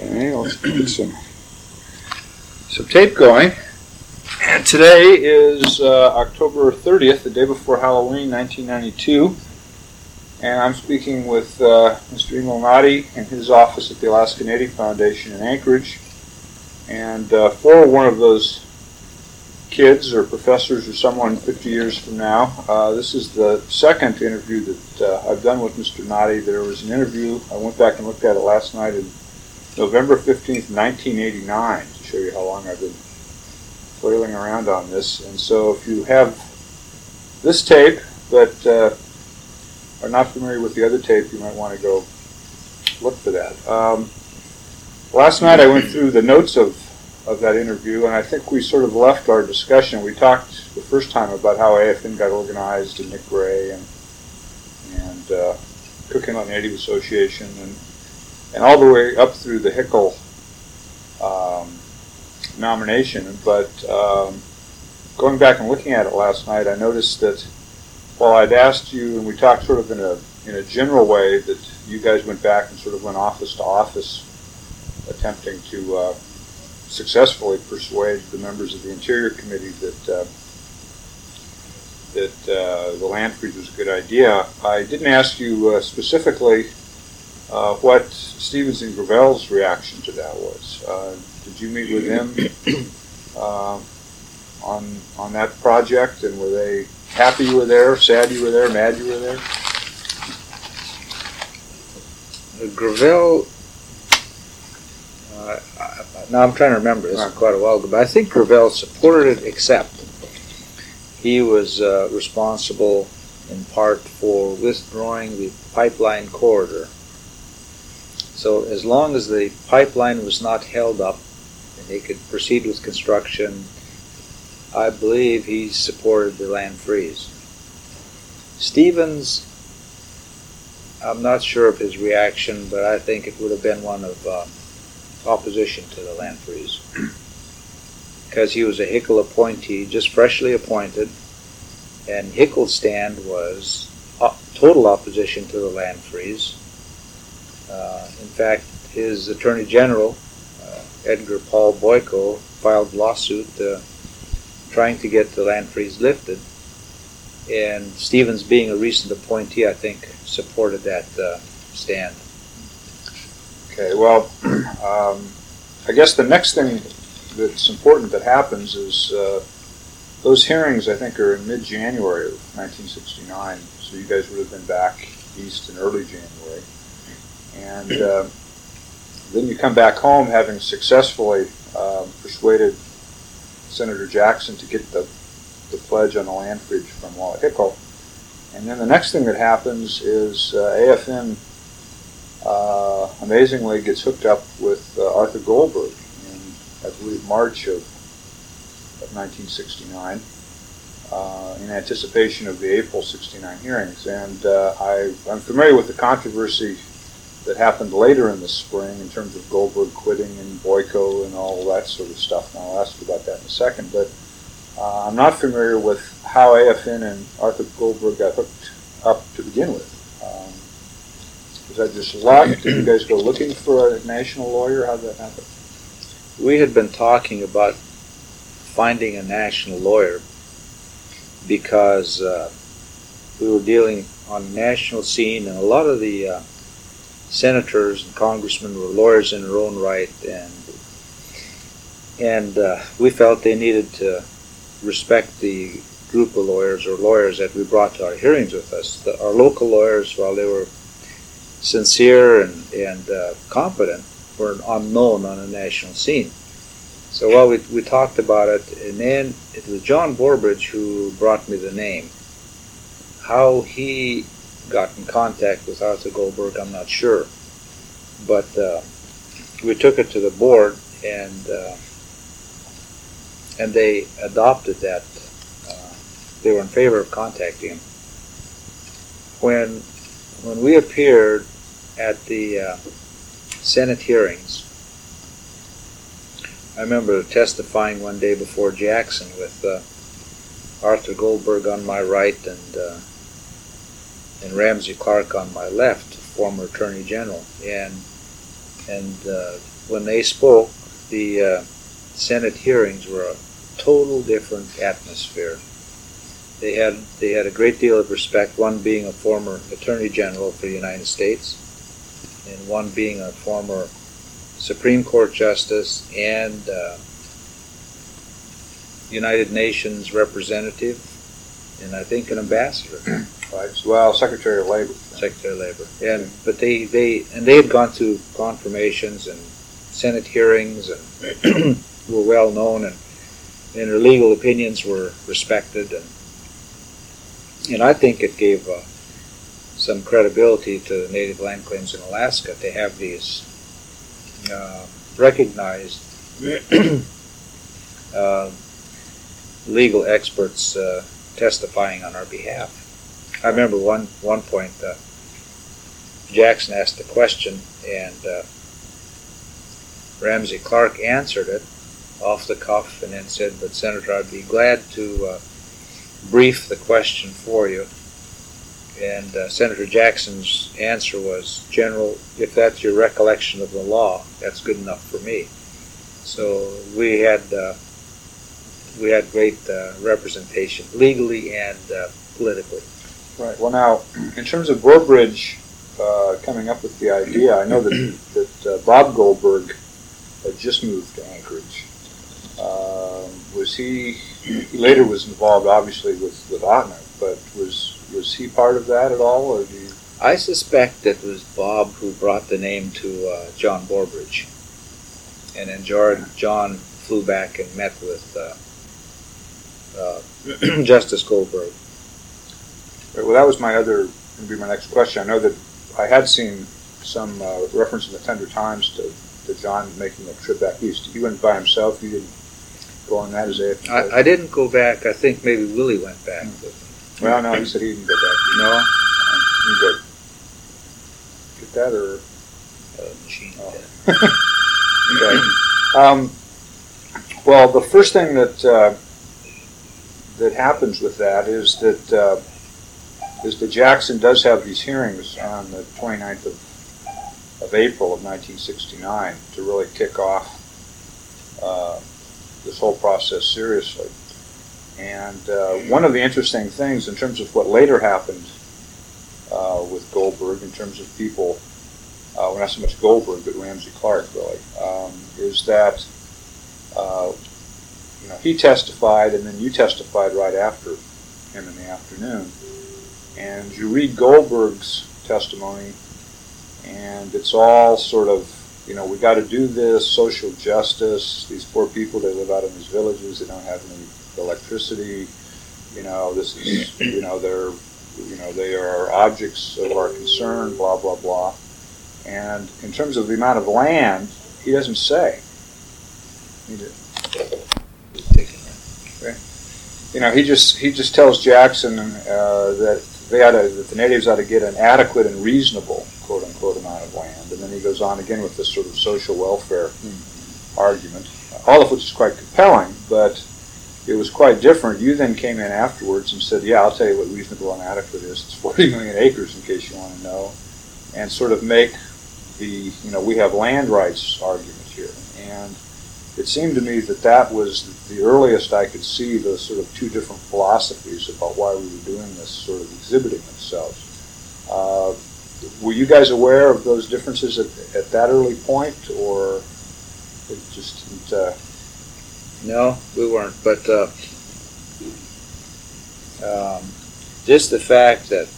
Okay, let's get some, some tape going. And today is uh, October 30th, the day before Halloween, 1992. And I'm speaking with uh, Mr. Emil Notti in his office at the Alaska Native Foundation in Anchorage. And uh, for one of those kids or professors or someone 50 years from now, uh, this is the second interview that uh, I've done with Mr. Notti. There was an interview, I went back and looked at it last night in November 15th, 1989, to show you how long I've been flailing around on this. And so if you have this tape, but uh, are not familiar with the other tape, you might want to go look for that. Um, last night I went through the notes of, of that interview, and I think we sort of left our discussion. We talked the first time about how AFN got organized and Nick Gray and and uh, Cook Inlet Native Association and and all the way up through the Hickel um, nomination. But um, going back and looking at it last night, I noticed that while I'd asked you, and we talked sort of in a in a general way, that you guys went back and sort of went office to office, attempting to uh, successfully persuade the members of the Interior Committee that. Uh, that uh, the land freeze was a good idea. I didn't ask you uh, specifically uh, what Stevens and Gravel's reaction to that was. Uh, did you meet with them uh, on on that project, and were they happy you were there, sad you were there, mad you were there? Gravel. Uh, now I'm trying to remember. This is quite a while ago, but I think Gravel supported it, except he was uh, responsible in part for withdrawing the pipeline corridor. So as long as the pipeline was not held up and they could proceed with construction, I believe he supported the land freeze. Stevens, I'm not sure of his reaction, but I think it would have been one of uh, opposition to the land freeze. Because he was a Hickel appointee, just freshly appointed, and Hickel's stand was uh, total opposition to the land freeze. Uh, in fact, his Attorney General, uh, Edgar Paul Boyko, filed lawsuit uh, trying to get the land freeze lifted. And Stevens, being a recent appointee, I think supported that uh, stand. Okay, well, um, I guess the next thing that's important that happens is uh, those hearings, I think, are in mid-January of 1969, so you guys would have been back east in early January. And uh, then you come back home having successfully um, persuaded Senator Jackson to get the, the pledge on the land bridge from Wally Hickel. And then the next thing that happens is uh, AFN uh, amazingly gets hooked up with uh, Arthur Goldberg in, I believe, March of, of 1969 uh, in anticipation of the April 69 hearings. And uh, I, I'm familiar with the controversy that happened later in the spring in terms of Goldberg quitting and Boyko and all that sort of stuff. And I'll ask you about that in a second. But uh, I'm not familiar with how AFN and Arthur Goldberg got hooked up to begin with. Um, was that just luck? Did you guys go looking for a national lawyer? How did that happen? We had been talking about finding a national lawyer because uh, we were dealing on a national scene, and a lot of the uh, senators and congressmen were lawyers in their own right, and and uh, we felt they needed to respect the group of lawyers or lawyers that we brought to our hearings with us. The, our local lawyers, while they were sincere and, and uh, competent, were unknown on a national scene. So while we, we talked about it, and then it was John Borbridge who brought me the name. How he got in contact with Arthur Goldberg, I'm not sure. But uh, we took it to the board, and uh, and they adopted that. Uh, they were in favor of contacting him. When when we appeared at the uh, Senate hearings, I remember testifying one day before Jackson with uh, Arthur Goldberg on my right and uh, and Ramsey Clark on my left, former Attorney General, and and uh, when they spoke, the uh, Senate hearings were a total different atmosphere. They had they had a great deal of respect. One being a former Attorney General for the United States, and one being a former Supreme Court Justice and uh, United Nations representative, and I think an ambassador. Right. Well, Secretary of Labor. Secretary of Labor. And but they, they and they had gone through confirmations and Senate hearings and were well known and and their legal opinions were respected and and I think it gave uh, some credibility to the native land claims in Alaska to have these uh, recognized uh, legal experts uh, testifying on our behalf. I remember one one point uh, Jackson asked a question and uh, Ramsey Clark answered it off the cuff and then said, "But Senator, I'd be glad to uh, brief the question for you." And uh, Senator Jackson's answer was, "General, if that's your recollection of the law, that's good enough for me." So we had uh, we had great uh, representation legally and politically. Right. Well, now, in terms of Borbridge uh, coming up with the idea, I know that, that uh, Bob Goldberg had just moved to Anchorage. Um, was he, he later was involved, obviously, with, with Otner, but was, was he part of that at all, or do you? I suspect that it was Bob who brought the name to uh, John Borbridge. And then John, John flew back and met with uh, uh, Justice Goldberg. Well, that was my other, to be my next question. I know that I had seen some uh, reference in the Tundra Times to, to John making a trip back east. He went by himself. You didn't go on that as a. I, I didn't go back. I think maybe Willie went back. Mm. Well, no, he said he didn't go back. No, You good? Get that or? uh, machine. Oh. okay. Um, well, the first thing that uh, that happens with that is that uh, is that Jackson does have these hearings on the 29th of, of April of 1969 to really kick off uh, this whole process seriously. And uh, one of the interesting things in terms of what later happened uh, with Goldberg, in terms of people, uh, well, not so much Goldberg, but Ramsey Clark, really, um, is that uh, you know he testified, and then you testified right after him in the afternoon. And you read Goldberg's testimony, and it's all sort of, you know, we got to do this, social justice. These poor people, they live out in these villages, they don't have any electricity. You know, this is, you know, they're, you know, they are objects of our concern, blah, blah, blah. And in terms of the amount of land, he doesn't say. He did. Okay. You know, he just he just tells Jackson uh, that they ought to, that the natives ought to get an adequate and reasonable quote unquote amount of land, and then he goes on again with this sort of social welfare hmm. argument, all of which is quite compelling, but it was quite different. You then came in afterwards and said, "Yeah, I'll tell you what reasonable and adequate is. It's 40 million acres, in case you want to know," and sort of make the you know we have land rights argument here, and it seemed to me that that was the earliest I could see those sort of two different philosophies about why we were doing this sort of exhibiting themselves. Uh, were you guys aware of those differences at, at that early point, or it just didn't, uh, No, we weren't. But uh, um, just the fact that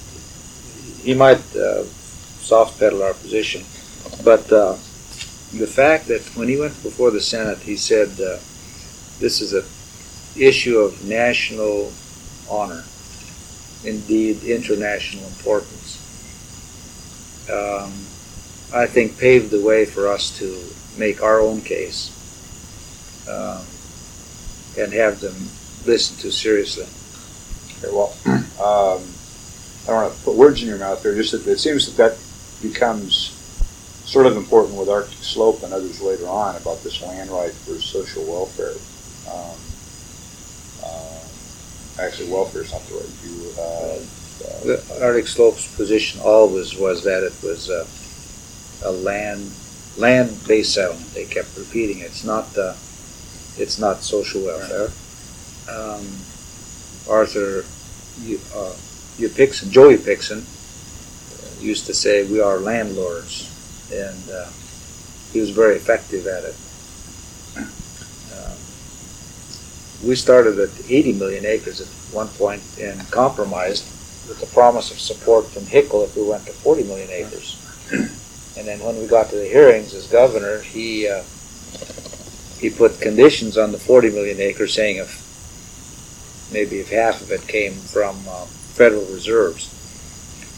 he might uh, soft pedal our position, but uh, the fact that when he went before the Senate, he said uh, this is a issue of national honor, indeed international importance. Um, I think paved the way for us to make our own case um, and have them listened to seriously. okay, well, um, I don't want to put words in your mouth there, just that it seems that that becomes sort of important with Arctic Slope and others later on about this land right for social welfare. Um, uh, actually, welfare is not the right view. Uh, The Arctic Slope's position always was that it was a, a land land-based settlement. They kept repeating it. It's not uh, it's not social welfare. Um, Arthur uh, Pixon, Joe Upicksoun, uh, used to say, "We are landlords," and uh, he was very effective at it. Um, we started at 80 million acres at one point and compromised with the promise of support from Hickel if we went to 40 million acres. And then when we got to the hearings as governor, he uh, he put conditions on the 40 million acres, saying if maybe if half of it came from uh, federal reserves,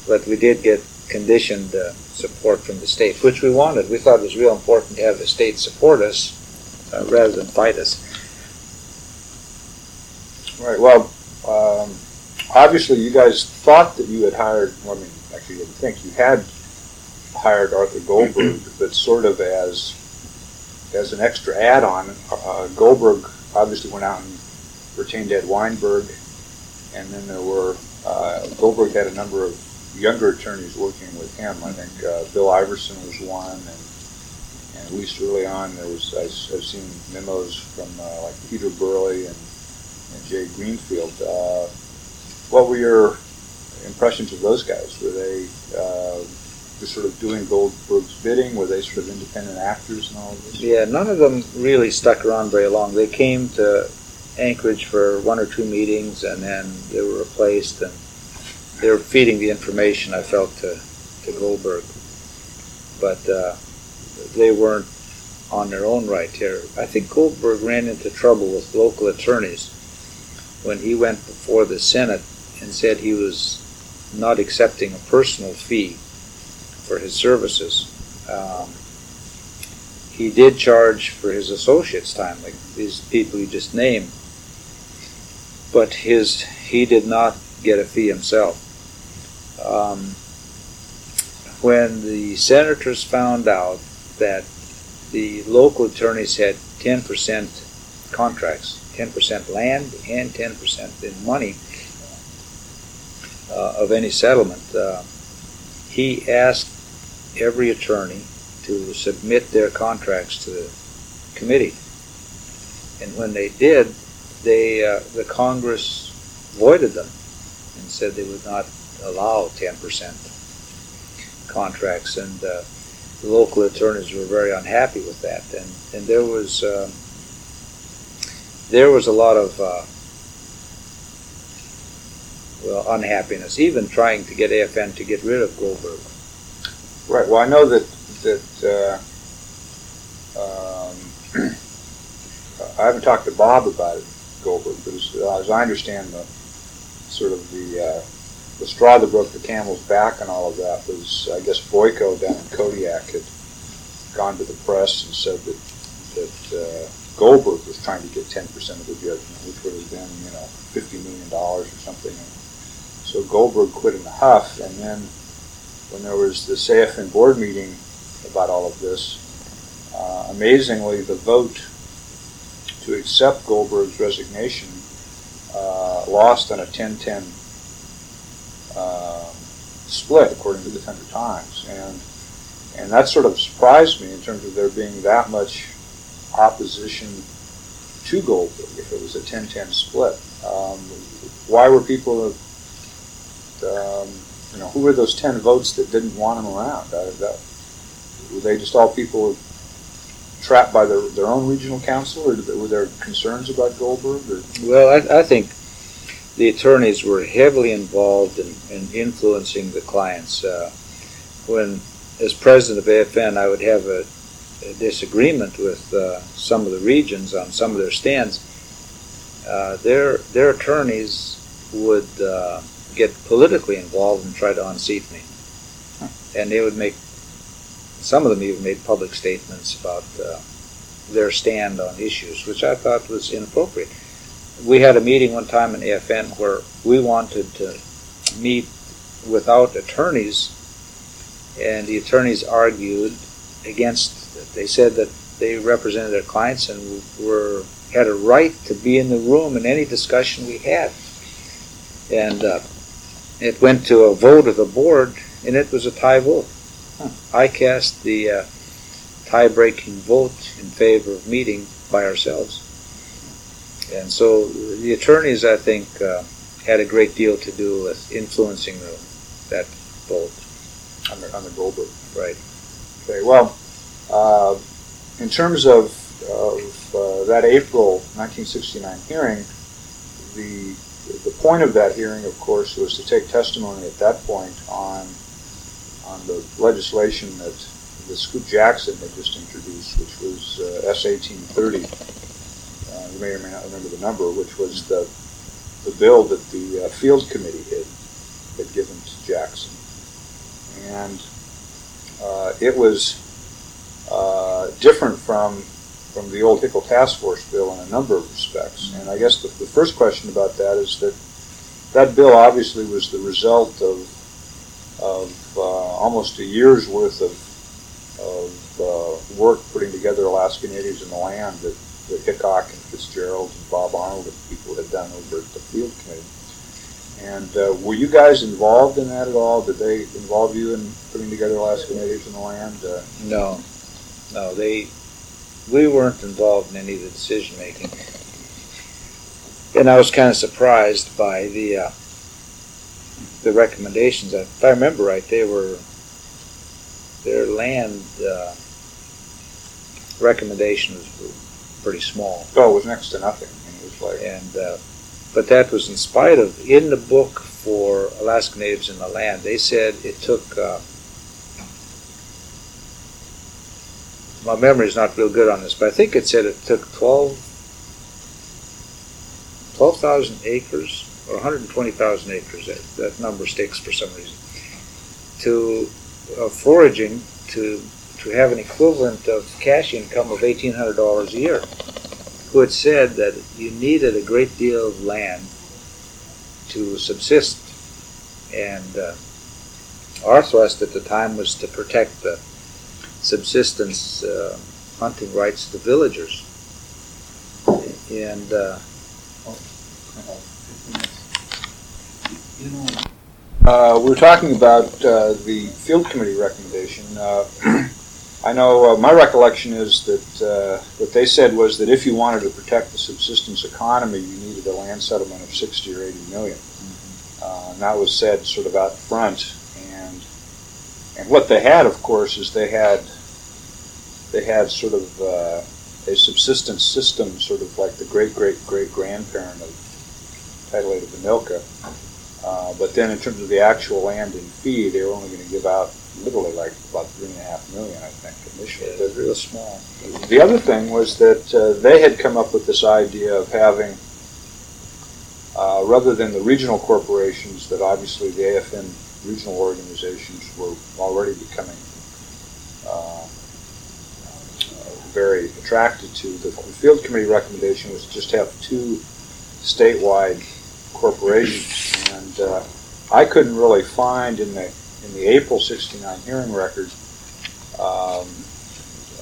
but we did get conditioned uh, support from the state, which we wanted. We thought it was real important to have the state support us uh, rather than fight us. Right. Well, um, obviously, you guys thought that you had hired. Well, I mean, actually, you didn't think you had hired Arthur Goldberg, but sort of as as an extra add-on. Uh, Goldberg obviously went out and retained Ed Weinberg, and then there were uh, Goldberg had a number of younger attorneys working with him. I think uh, Bill Iverson was one, and, and at least early on there was I, have seen memos from uh, like Peter Burley and, and Jay Greenfield. Uh, what were your impressions of those guys? Were they uh, just sort of doing Goldberg's bidding? Were they sort of independent actors and all of this? Yeah, none of them really stuck around very long. They came to Anchorage for one or two meetings, and then they were replaced, and they were feeding the information I felt to, to Goldberg, but uh, they weren't on their own right here. I think Goldberg ran into trouble with local attorneys when he went before the Senate and said he was not accepting a personal fee for his services. Um, he did charge for his associates' time, like these people you just named, but his he did not get a fee himself. Um, when the senators found out that the local attorneys had 10% contracts, 10% land and 10% in money uh, of any settlement, uh, he asked every attorney to submit their contracts to the committee. And when they did, they uh, the Congress voided them and said they would not allow 10% contracts, and uh, the local attorneys were very unhappy with that. And and there was uh, there was a lot of uh, well unhappiness, even trying to get AFN to get rid of Goldberg. Right. Well, I know that that uh, um, I haven't talked to Bob about it, Goldberg, but as, as I understand the sort of the uh, the straw that broke the camel's back and all of that was, I guess, Boyko down in Kodiak had gone to the press and said that that uh, Goldberg was trying to get 10% of the judgment, which would have been, you know, $50 million or something. And so Goldberg quit in a huff, and then when there was the AFN board meeting about all of this, uh, amazingly, the vote to accept Goldberg's resignation uh, lost on a 10-10 uh, split, according to the Tundra Times, and and that sort of surprised me in terms of there being that much opposition to Goldberg if it was a 10-10 split. Um, why were people, um, you know, who were those 10 votes that didn't want him around? that, were they just all people trapped by their, their own regional council, or were there concerns about Goldberg? Or? Well, I, I think the attorneys were heavily involved in, in influencing the clients. Uh, when, as president of AFN, I would have a, a disagreement with uh, some of the regions on some of their stands. Uh, their their attorneys would uh, get politically involved and try to unseat me, and they would make some of them even made public statements about uh, their stand on issues, which I thought was inappropriate. We had a meeting one time in AFN where we wanted to meet without attorneys, and the attorneys argued against. They said that they represented their clients and were had a right to be in the room in any discussion we had. And uh, it went to a vote of the board, and it was a tie vote. I cast the uh, tie-breaking vote in favor of meeting by ourselves. And so the attorneys, I think, uh, had a great deal to do with influencing the, that vote. On the, on the Goldberg. Right. Okay, well, uh, in terms of, of uh, that April 1969 hearing, the the point of that hearing, of course, was to take testimony at that point on on the legislation that the Scoop Jackson had just introduced, which was uh, S 1830. You may or may not remember the number, which was the the bill that the uh, Field Committee had had given to Jackson, and uh, it was uh, different from from the old Hickel Task Force bill in a number of respects. And I guess the, the first question about that is that that bill obviously was the result of of uh, almost a year's worth of of uh, work putting together Alaska Natives in the land that, that Hickok and Fitzgerald and Bob Arnold and people had done over at the Field Committee. And uh, were you guys involved in that at all? Did they involve you in putting together Alaska Natives in the land? Uh, no, no, they we weren't involved in any of the decision making. And I was kind of surprised by the uh, the recommendations. If I remember right, they were their land uh, recommendations were pretty small. Oh, it was next to nothing. it was like and uh, but that was in spite of in the book for Alaska Natives in the land. They said it took uh, my memory is not real good on this, but I think it said it took 12 12,000 acres or 120,000 acres. That, that number sticks for some reason. To uh, foraging to to have an equivalent of cash income of $1,800 a year. Who had said that you needed a great deal of land to subsist, and uh, our thrust at the time was to protect the subsistence uh, hunting rights to villagers. And uh, uh, we are talking about uh, the field committee recommendation. Uh, I know uh, my recollection is that what they said was that if you wanted to protect the subsistence economy, you needed a land settlement of 60 or 80 million. Mm-hmm. and that was said sort of out front and and what they had, of course, is they had they had sort of uh, a subsistence system, sort of like the great great great grandparent of Title of ANILCA. Uh, but then, in terms of the actual land and fee, they were only going to give out literally like about three and a half million, I think, initially. They're real small. The other thing was that uh, they had come up with this idea of having, uh, rather than the regional corporations that obviously the AFN regional organizations were already becoming uh, very attracted to. The field committee recommendation was just have two statewide corporations, and uh, I couldn't really find in the in the April '69 hearing record um,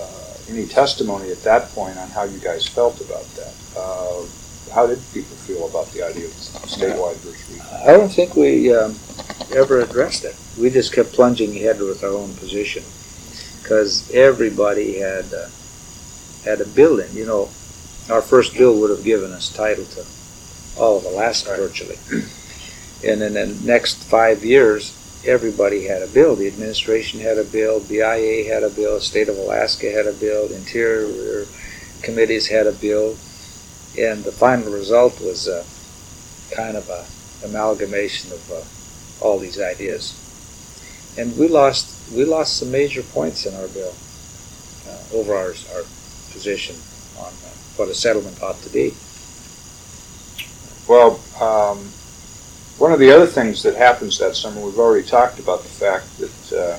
uh, any testimony at that point on how you guys felt about that. Uh, how did people feel about the idea of statewide versus regional? I don't think we um, ever addressed it. We just kept plunging ahead with our own position because everybody had uh, had a bill in. You know, our first bill would have given us title to all of Alaska right. virtually, and in the next five years, everybody had a bill. The administration had a bill, BIA had a bill, State of Alaska had a bill, Interior committees had a bill, and the final result was a, kind of a amalgamation of uh, all these ideas. And we lost we lost some major points in our bill uh, over our, our position on uh, what a settlement ought to be. Well, um, one of the other things that happens that summer, we've already talked about the fact that uh,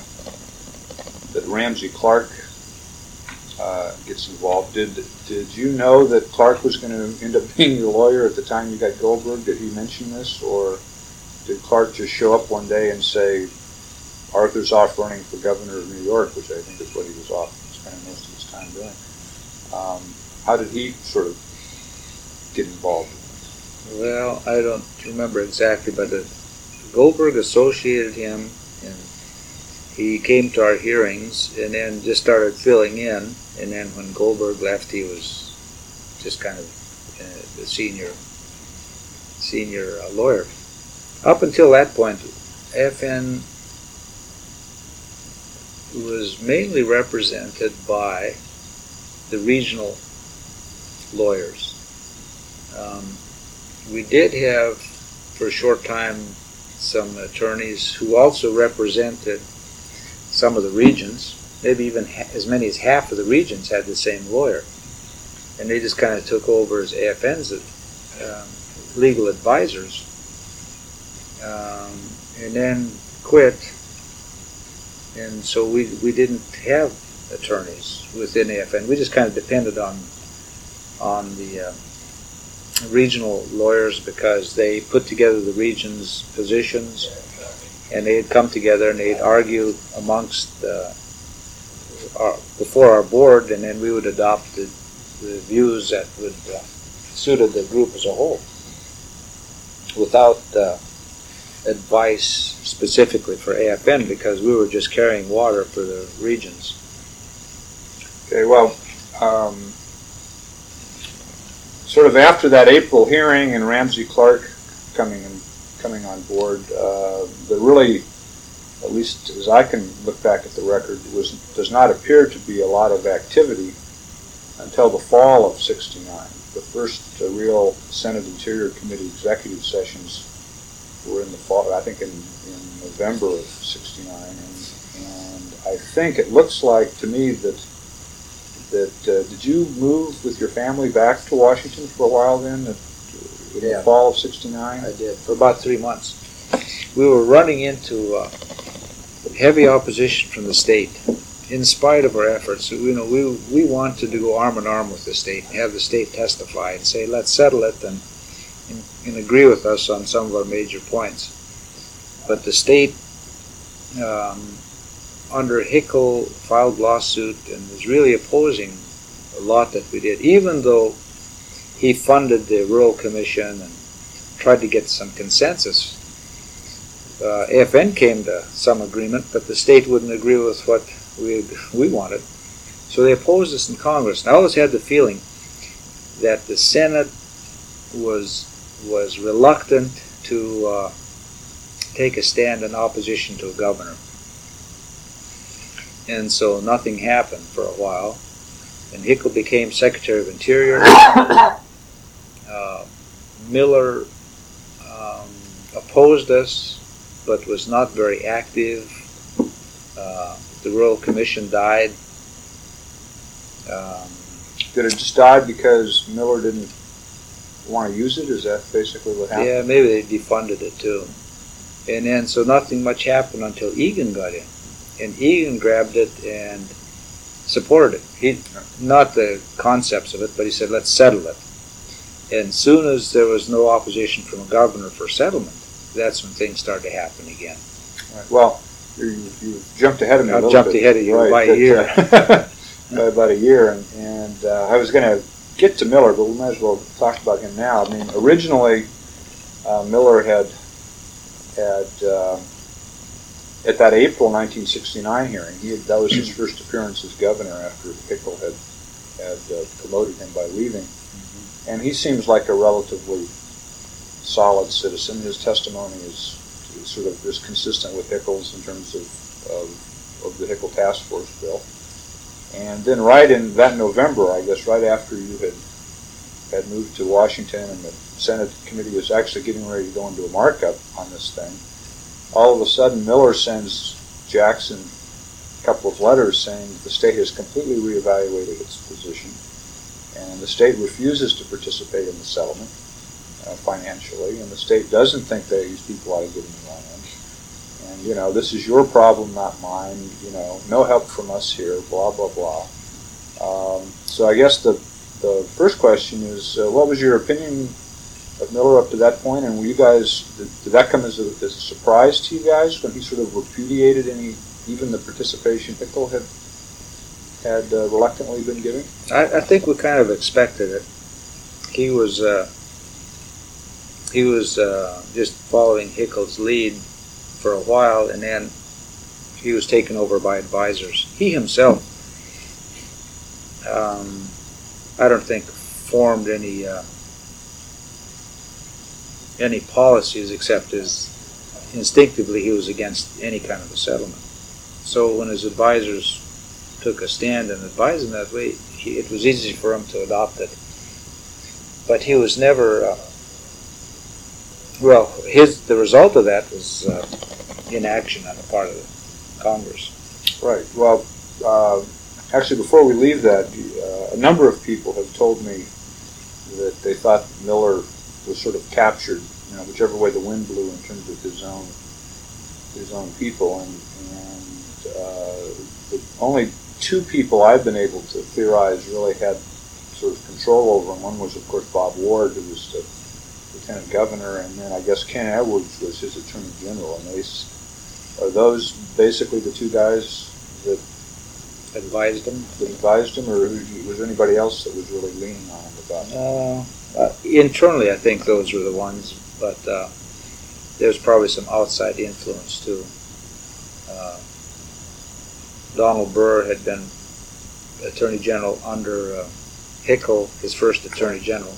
that Ramsey Clark uh, gets involved. Did did you know that Clark was going to end up being your lawyer at the time you got Goldberg? Did he mention this, or did Clark just show up one day and say, Arthur's off running for governor of New York, which I think is what he was off spending most of his time doing. Um, how did he sort of get involved? Well, I don't remember exactly, but Goldberg associated him, and he came to our hearings and then just started filling in. And then when Goldberg left, he was just kind of uh, the senior senior uh, lawyer. Up until that point, FN was mainly represented by the regional lawyers. Um, we did have, for a short time, some attorneys who also represented some of the regions. Maybe even as many as half of the regions had the same lawyer. And they just kind of took over as AFN's um, legal advisors. Um, and then quit. And so we, we didn't have attorneys within AFN. We just kind of depended on on the uh, regional lawyers because they put together the region's positions and they'd come together and they'd argue amongst uh, our, before our board and then we would adopt the, the views that would uh, the group as a whole without uh, advice specifically for AFN because we were just carrying water for the regions. Okay, well, um, sort of after that April hearing and Ramsey Clark coming and coming on board, uh, really, at least as I can look back at the record, was does not appear to be a lot of activity until the fall of '69. The first uh, real Senate Interior Committee executive sessions were in the fall, I think in, in November of '69, and, and I think it looks like to me that that uh, did you move with your family back to Washington for a while then? At, in Yeah. the fall of '69. I did for about three months. We were running into uh, heavy opposition from the state, in spite of our efforts. You know, we we wanted to go arm in arm with the state, and have the state testify and say, let's settle it and, and and agree with us on some of our major points. But the state, um, under Hickel, filed lawsuit and was really opposing a lot that we did, even though he funded the Rural Commission and tried to get some consensus. Uh, AFN came to some agreement, but the state wouldn't agree with what we we wanted. So they opposed us in Congress. And I always had the feeling that the Senate was was reluctant to uh, take a stand in opposition to a governor. And so nothing happened for a while. And Hickel became Secretary of Interior. Uh, Miller um, opposed us, but was not very active. Uh, the Rural Commission died. Um, Did it just die because Miller didn't want to use it? Is that basically what happened? yeah, maybe they defunded it too. And then so nothing much happened until Egan got in, and Egan grabbed it and supported it. He not the concepts of it, but he said let's settle it. And soon as there was no opposition from a governor for settlement, that's when things started to happen again. Right. Well, you, you jumped ahead of me a I jumped bit. ahead of you by a year. uh, by about a year, and, and uh, I was going to get to Miller, but we might as well talk about him now. I mean, originally, uh, Miller had had uh, at that April 1969 hearing, he had, that was his first appearance as governor after Hickel had had uh, promoted him by leaving, and he seems like a relatively solid citizen. His testimony is sort of is consistent with Hickel's in terms of, of, of the Hickel Task Force bill. And then right in that November, I guess, right after you had had moved to Washington and the Senate committee was actually getting ready to go into a markup on this thing, all of a sudden Miller sends Jackson a couple of letters saying the state has completely reevaluated its position and the state refuses to participate in the settlement uh, financially, and the state doesn't think that these people ought to get any land. And you know, this is your problem, not mine. You know, no help from us here. Blah blah blah. Um, so I guess the the first question is, uh, what was your opinion of Miller up to that point, and were you guys did, did that come as a, as a surprise to you guys when he sort of repudiated any even the participation Hickel had had uh, reluctantly been giving? I, I think we kind of expected it. He was uh, he was uh, just following Hickel's lead for a while, and then he was taken over by advisors. He himself, um, I don't think, formed any uh, any policies except as instinctively he was against any kind of a settlement. So when his advisors took a stand and advised him that way, he, it was easy for him to adopt it. But he was never. Uh, well, his the result of that was uh, inaction on the part of Congress. Right. Well, uh, actually, before we leave that, uh, a number of people have told me that they thought Miller was sort of captured, you know, whichever way the wind blew in terms of his own his own people, and, and uh, the only two people I've been able to theorize really had sort of control over him. One was, of course, Bob Ward, who was the lieutenant governor, and then I guess Ken Edwards was his attorney general. And they are those basically the two guys that advised him? That advised him, or was there anybody else that was really leaning on him about it? Uh, uh, internally, I think those were the ones, but uh, there's probably some outside influence too. Uh, Donald Burr had been Attorney General under uh, Hickel, his first Attorney General,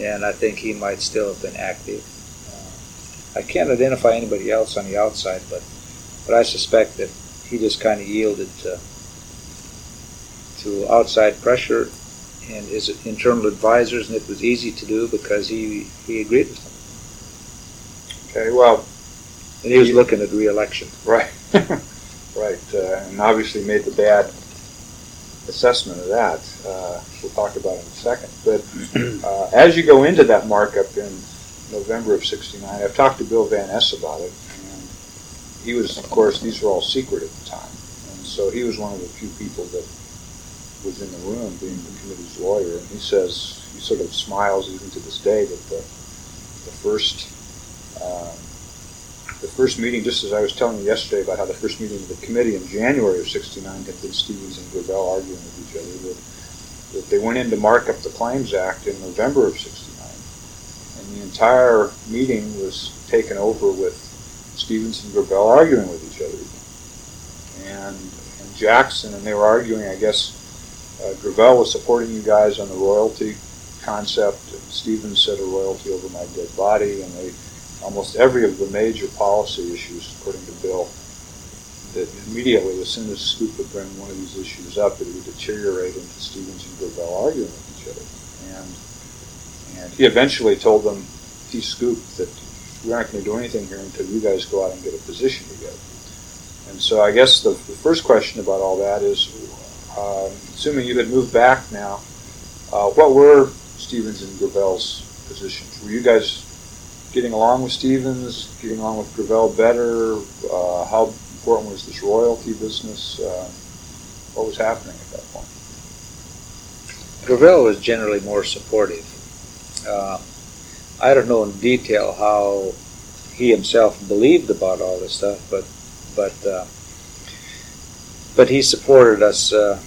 and I think he might still have been active. Uh, I can't identify anybody else on the outside, but but I suspect that he just kind of yielded to, to outside pressure and his internal advisors, and it was easy to do because he, he agreed with them. Okay, well. And he was looking at re-election. Right, right, uh, and obviously made the bad assessment of that. Uh, we'll talk about it in a second. But uh, as you go into that markup in November of '69, I've talked to Bill Van Ness about it, and he was, of course, these were all secret at the time, and so he was one of the few people that was in the room, being the committee's lawyer, and he says he sort of smiles even to this day that the the first um, the first meeting, just as I was telling you yesterday about how the first meeting of the committee in January of '69 had Stevens and Gravel arguing with each other, that, that they went in to mark up the Claims Act in November of '69, and the entire meeting was taken over with Stevens and Gravel arguing with each other. And, and Jackson, and they were arguing, I guess, uh, Gravel was supporting you guys on the royalty concept, and Stevens said a royalty over my dead body, and they almost every of the major policy issues, according to Bill, that immediately, as soon as Scoop would bring one of these issues up, it would deteriorate into Stevens and Gravel arguing with each other. And, and he eventually told them, he scooped that we aren't going to do anything here until you guys go out and get a position together. And so I guess the, the first question about all that is, uh, assuming you had moved back now, uh, what were Stevens and Gravel's positions? Were you guys getting along with Stevens, getting along with Gravel better? Uh, how important was this royalty business? Uh, what was happening at that point? Gravel was generally more supportive. Uh, I don't know in detail how he himself believed about all this stuff, but but uh, but he supported us uh,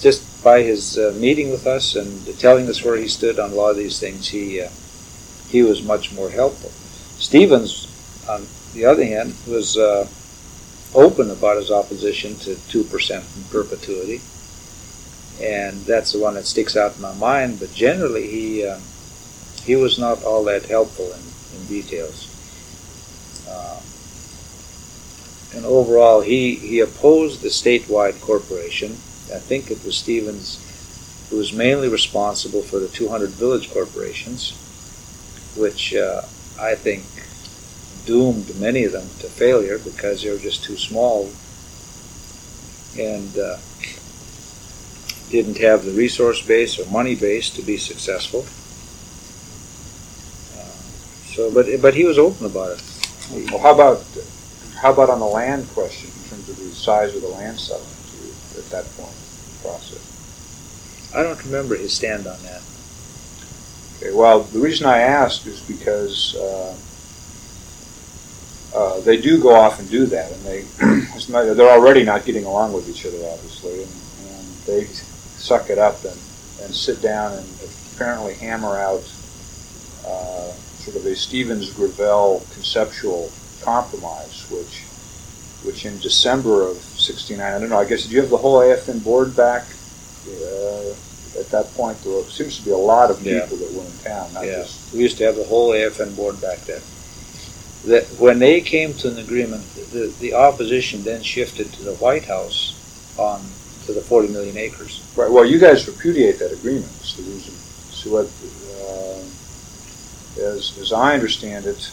just by his uh, meeting with us and telling us where he stood on a lot of these things. He he was much more helpful. Stevens, on the other hand, was uh, open about his opposition to 2% in perpetuity. And that's the one that sticks out in my mind, but generally he, uh, he was not all that helpful in, in details. Uh, and overall, he, he opposed the statewide corporation. I think it was Stevens who was mainly responsible for the 200 village corporations which uh, I think doomed many of them to failure because they were just too small and uh, didn't have the resource base or money base to be successful. Uh, so, but but he was open about it. Well, how about how about on the land question in terms of the size of the land settlement at that point in the process? I don't remember his stand on that. Okay, well, the reason I ask is because uh, uh, they do go off and do that, and they they're already not getting along with each other, obviously, and, and they suck it up and, and sit down and apparently hammer out uh, sort of a Stevens Gravel conceptual compromise, which which in December of '69, I don't know. I guess did you have the whole AFN board back uh, at that point? There seems to be a lot of people Yeah. that were in town. Yeah, just, we used to have the whole AFN board back then. That when they came to an agreement, the, the opposition then shifted to the White House on to the 40 million acres. right. Well, you guys repudiate that agreement. The reason. So what? Uh, as as I understand it,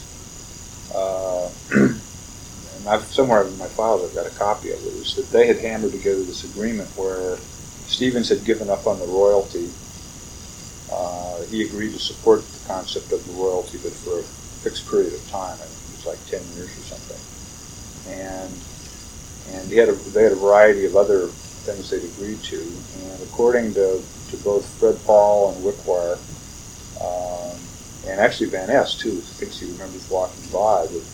uh, and I've somewhere in my files I've got a copy of it. Is that they had hammered together this agreement where Stevens had given up on the royalty. Uh, he agreed to support the concept of the royalty, but for a fixed period of time. I think it was like ten years or something. And and he had a, they had a variety of other things they'd agreed to. And according to, to both Fred Paul and Wickwire, um, and actually Van Ness too, thinks he remembers walking by, that,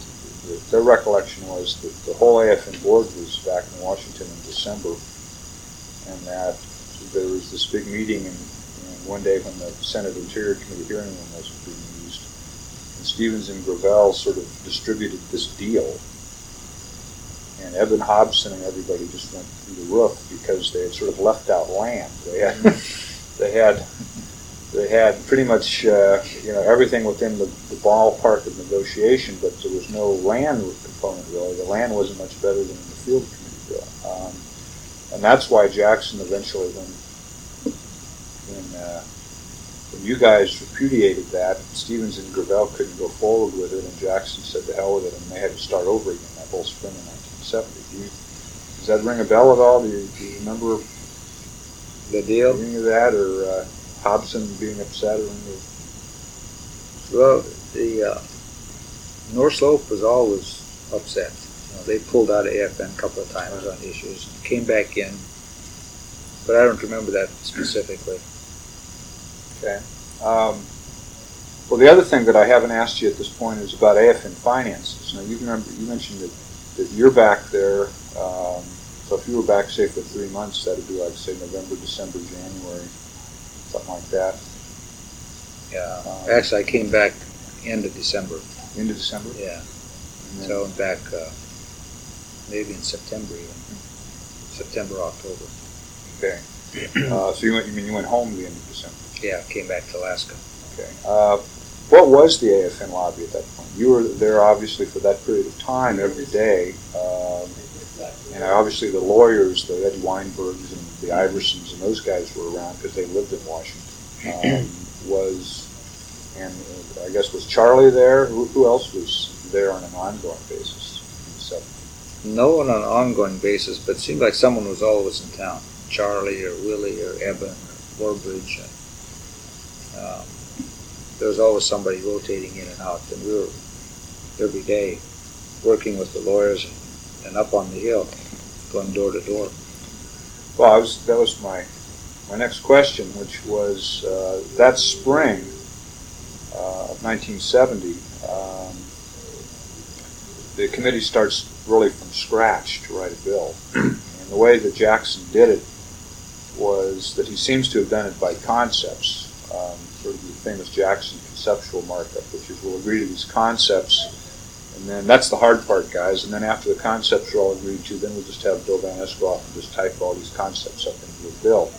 that their recollection was that the whole AFN board was back in Washington in December, and that there was this big meeting, and, and one day when the Senate Interior Committee hearing room was being used, and Stevens and Gravel sort of distributed this deal, and Eben Hopson and everybody just went through the roof because they had sort of left out land. They had, they had, they had pretty much uh, you know everything within the, the ballpark of negotiation, but there was no land component really. The land wasn't much better than the field committee bill, um, and that's why Jackson eventually, when when uh, when you guys repudiated that, Stevens and Gravel couldn't go forward with it, and Jackson said to hell with it, and they had to start over again that whole spring in 1970. Do you, does that ring a bell at all? Do you, do you remember The deal? any of that, or uh, Hopson being upset, or any of Well, the uh, North Slope was always upset. They pulled out of AFN a couple of times on issues, came back in, but I don't remember that specifically. Okay. Um, well, the other thing that I haven't asked you at this point is about AFN finances. Now, you remember you mentioned that, that you're back there. Um, so if you were back, say, for three months, that'd be like, say, November, December, January, something like that, Yeah. Um, Actually, I came back end of December. End of December. Yeah. And then- So I'm back uh, maybe in September even. September, October. okay. Uh, so you went. You mean you went home the end of December? Yeah, came back to Alaska. Okay. Uh, what was the AFN lobby at that point? You were there obviously for that period of time every day, um, and obviously the lawyers, the Eddie Weinbergs and the Iversons and those guys were around because they lived in Washington. Um, was and uh, I guess was Charlie there? Who, who else was there on an ongoing basis? In the 70s? No on an ongoing basis, but it seemed like someone was always in town. Charlie or Willie or Eben or Borbridge. Um, there was always somebody rotating in and out, and we were every day working with the lawyers and, and up on the hill, going door to door. Well, I was, that was my my next question, which was uh, that spring uh, of 1970. Um, the committee starts really from scratch to write a bill, and the way that Jackson did it was that he seems to have done it by concepts, um, sort of the famous Jackson conceptual markup, which is we'll agree to these concepts, and then that's the hard part, guys. And then after the concepts are all agreed to, then we'll just have Bill Van go off and just type all these concepts up into a bill.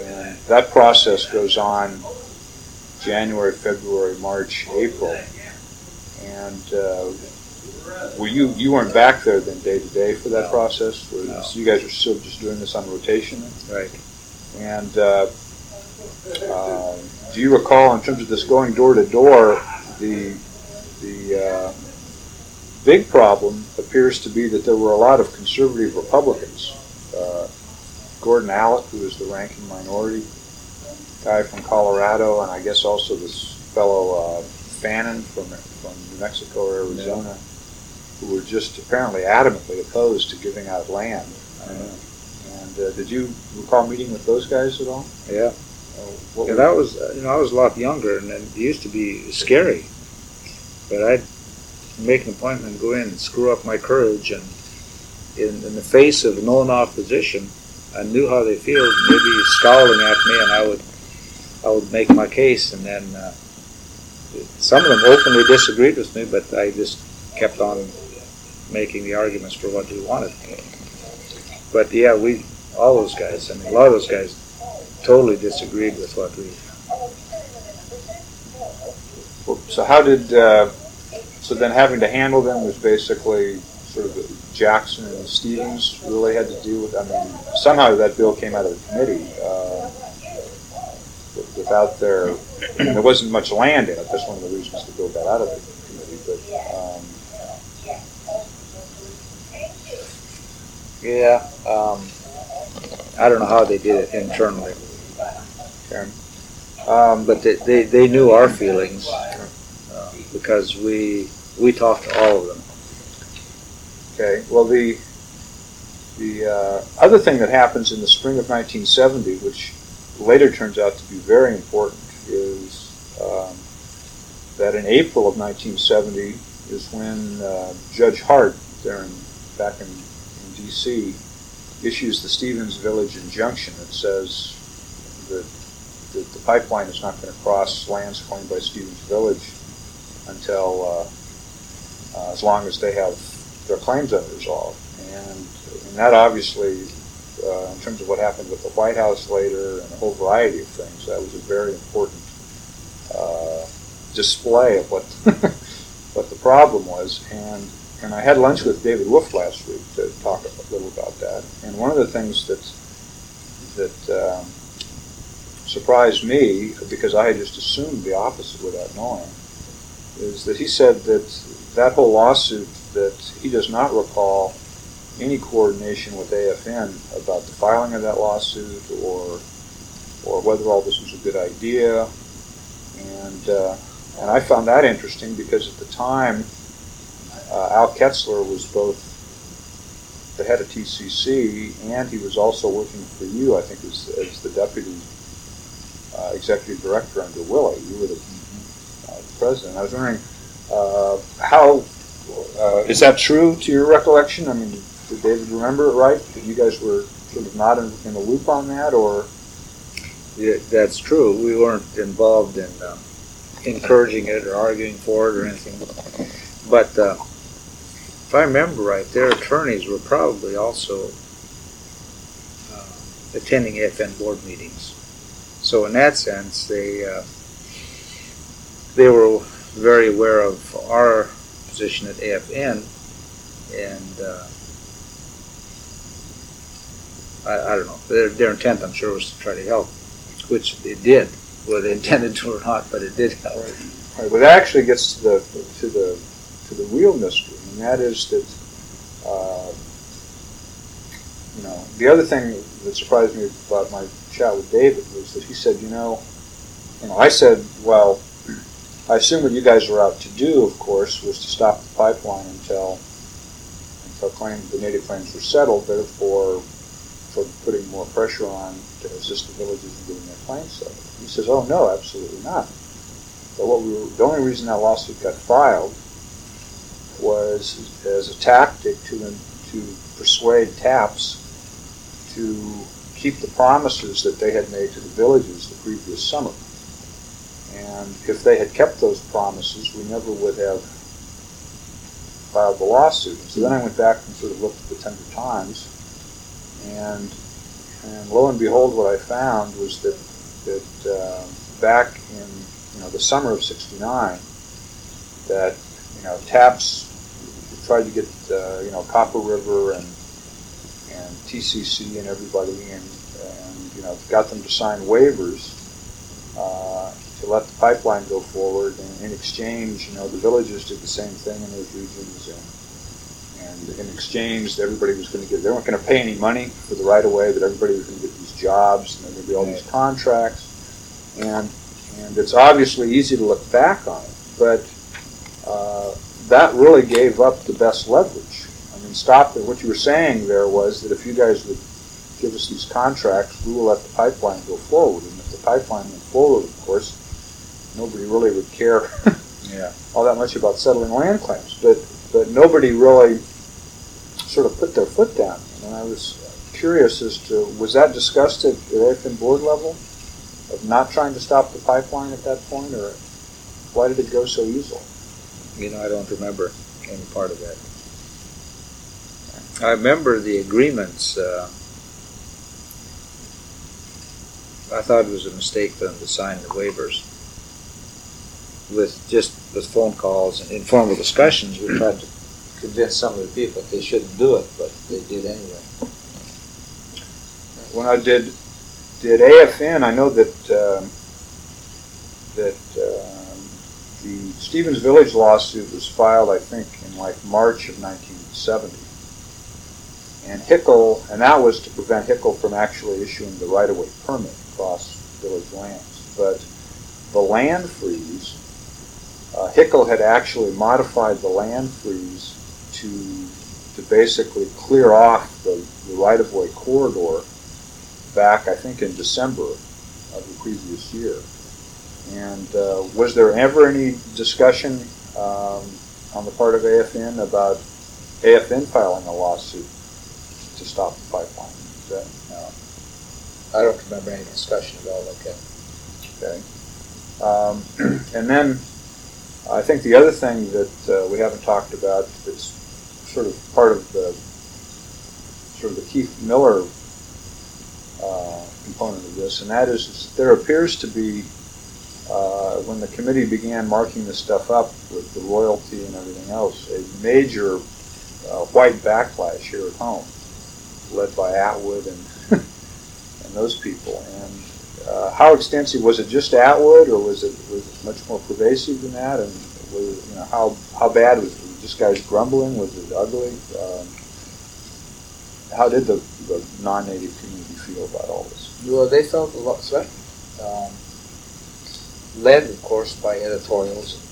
And that process goes on January, February, March, April. And uh, were you you weren't back there then day to day for that No. process? Were, No. So you guys are still just doing this on rotation? Right. And uh, uh, do you recall, in terms of this going door to door, the the uh, big problem appears to be that there were a lot of conservative Republicans. Uh, Gordon Allott, who was the ranking minority guy from Colorado, and I guess also this fellow uh, Fannin from from New Mexico or Arizona, who were just apparently adamantly opposed to giving out land. Uh, and uh, did you recall meeting with those guys at all? Yeah. Uh, Yeah, that was you know I was a lot younger, and it used to be scary. But I'd make an appointment, and go in, and screw up my courage, and in, in the face of known opposition, I knew how they feel. Maybe scowling at me, and I would I would make my case, and then uh, some of them openly disagreed with me, but I just kept on making the arguments for what we wanted. But yeah, we all those guys. I mean, a lot of those guys totally disagreed with what we. So how did? Uh, so then, having to handle them was basically sort of Jackson and Stevens really had to deal with. I mean, somehow that bill came out of the committee uh, without their. there wasn't much land in it. That's one of the reasons the bill got out of the committee. But um, yeah, um, I don't know how they did it internally. Um, but they, they, they, knew our feelings uh, because we we talked to all of them. Okay. Well, the the uh, other thing that happens in the spring of 1970, which later turns out to be very important, is um, that in April of 1970 is when uh, Judge Hart, there in, back in, issues the Stevens Village injunction that says that, that the pipeline is not going to cross lands claimed by Stevens Village until uh, uh, as long as they have their claims unresolved. And, and that obviously, uh, in terms of what happened with the White House later and a whole variety of things, that was a very important uh, display of what what the problem was. And and I had lunch with David Wolf last week to talk a little about that. And one of the things that that um, surprised me, because I had just assumed the opposite without knowing, is that he said that that whole lawsuit that he does not recall any coordination with AFN about the filing of that lawsuit or or whether all this was a good idea. And uh, and I found that interesting because at the time uh, Al Ketzler was both the head of TCC and he was also working for you, I think, as, as the deputy uh, executive director under Willie. You were the, uh, president. I was wondering uh, how uh, is that true to your recollection? I mean, did David remember it right? That you guys were sort of not in, in the loop on that, or? Yeah, that's true. We weren't involved in um, encouraging it or arguing for it or anything. But uh, if I remember right, their attorneys were probably also uh, attending AFN board meetings. So in that sense, they uh, they were very aware of our position at AFN, and uh, I, I, don't know. Their, their intent, I'm sure, was to try to help, which it did, whether they intended to or not, but it did help. Right. right. Well, that actually gets to the to the to the real mystery, and that is that. Uh, you know, the other thing that surprised me about my chat with David was that he said, you know, you know, I said, well, I assume what you guys were out to do, of course, was to stop the pipeline until until claim, the native claims were settled, therefore for putting more pressure on to assist the villages in getting their claims settled. He says, oh no, absolutely not. But what we were, the only reason that lawsuit got filed was as a tactic to to persuade TAPS to keep the promises that they had made to the villages the previous summer. And if they had kept those promises, we never would have filed the lawsuit. So then I went back and sort of looked at the Tundra Times, and and lo and behold, what I found was that that uh, back in you know the summer of '69, that you know TAPS tried to get uh, you know Copper River and and TCC and everybody and and you know got them to sign waivers. Uh, to let the pipeline go forward. And in exchange, you know, the villages did the same thing in those regions. And, and in exchange, everybody was going to get, they weren't going to pay any money for the right of way, but everybody was going to get these jobs and there were going to be all these contracts. And, and it's obviously easy to look back on it, but uh, that really gave up the best leverage. I mean, stop it. What you were saying there was that if you guys would give us these contracts, we will let the pipeline go forward. And if the pipeline went forward, of course, nobody really would care yeah. all that much about settling land claims. But but nobody really sort of put their foot down. And I was curious as to was that discussed at the AFN board level of not trying to stop the pipeline at that point, or why did it go so easily? You know, I don't remember any part of that. I remember the agreements. Uh, I thought it was a mistake for them to sign the waivers with just with phone calls and informal discussions. We tried to convince some of the people that they shouldn't do it, but they did anyway. When I did did AFN, I know that uh, that um, the Stevens Village lawsuit was filed, I think, in like March of 1970, and Hickel, and that was to prevent Hickel from actually issuing the right-of-way permit across village lands, but the land freeze. Uh, Hickel had actually modified the land freeze to to basically clear off the, the right-of-way corridor back, I think, in December of the previous year. And uh, was there ever any discussion um, on the part of AFN about AFN filing a lawsuit to stop the pipeline? Is that, no. I don't remember any discussion at all like that. Okay. Um, and then I think the other thing that uh, we haven't talked about that's sort of part of the sort of the Keith Miller uh, component of this, and that is there appears to be, uh, when the committee began marking this stuff up with the royalty and everything else, a major uh, white backlash here at home, led by Atwood and and those people. And uh, how extensive was it? Just Atwood, or was it was it much more pervasive than that? And was it, you know how how bad was it? Just guys grumbling? Was it ugly? Um, how did the, the non-native community feel about all this? Well, they felt a lot threatened. Um, led, of course, by editorials.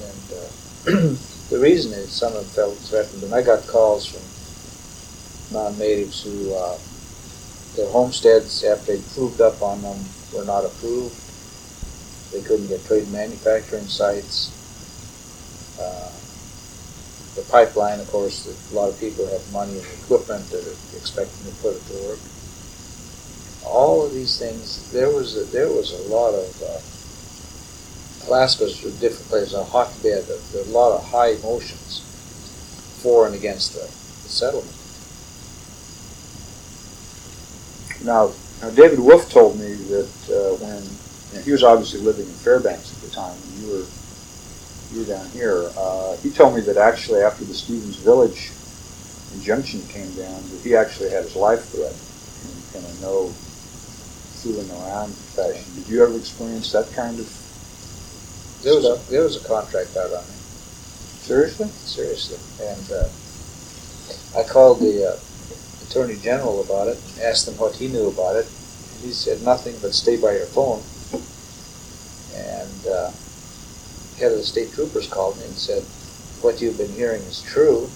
And uh, the reason is some of them felt threatened. And I got calls from non-natives who uh, their homesteads, after they proved up on them, were not approved. They couldn't get trade manufacturing sites. Uh, the pipeline, of course, a lot of people have money and equipment that are expecting to put it to work. All of these things, there was a, there was a lot of uh, Alaska's a different place, a hotbed of a lot of high emotions for and against the, the settlement. Now, now, David Wolf told me that uh, when you know, he was obviously living in Fairbanks at the time, and you were you were down here. Uh, he told me that actually after the Stevens Village injunction came down, that he actually had his life threatened in kind of no fooling around fashion. Did you ever experience that kind of? There was a there was a contract out on me. Seriously? Seriously, and uh, I called the uh, attorney general about it, and asked him what he knew about it. And he said nothing but stay by your phone. And uh, head of the state troopers called me and said, what you've been hearing is true.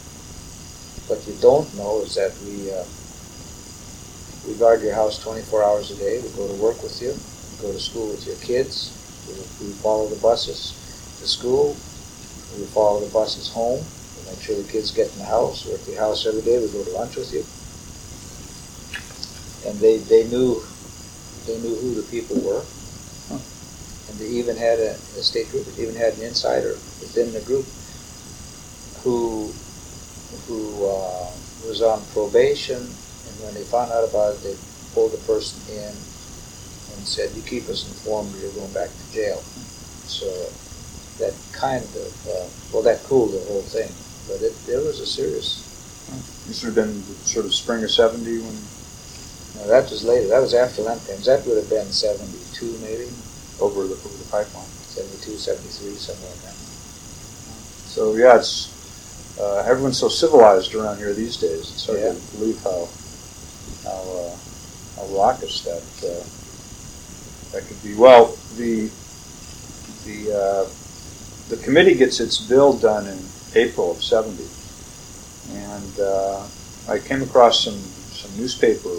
What you don't know is that we uh, we guard your house 24 hours a day. We go to work with you. We go to school with your kids. We, we follow the buses to school. We follow the buses home. We make sure the kids get in the house. We're at your house every day. We go to lunch with you. And they, they knew they knew who the people were. And they even had a, a state group, they even had an insider within the group who who uh, was on probation, and when they found out about it, they pulled the person in and said, "You keep us informed, or you're going back to jail." So that kind of uh, well, that cooled the whole thing, but it there was a serious. This would have been sort of spring of '70 when. No, that was later. That was after Lemkins. That would have been '72, maybe over the, over the pipeline. 72, 73, something like that. So yeah, it's uh, everyone's so civilized around here these days. It's hard Yeah. to believe how how, uh, how raucous that uh, that could be. Well, the the uh, the committee gets its bill done in April of '70, and uh, I came across some some newspaper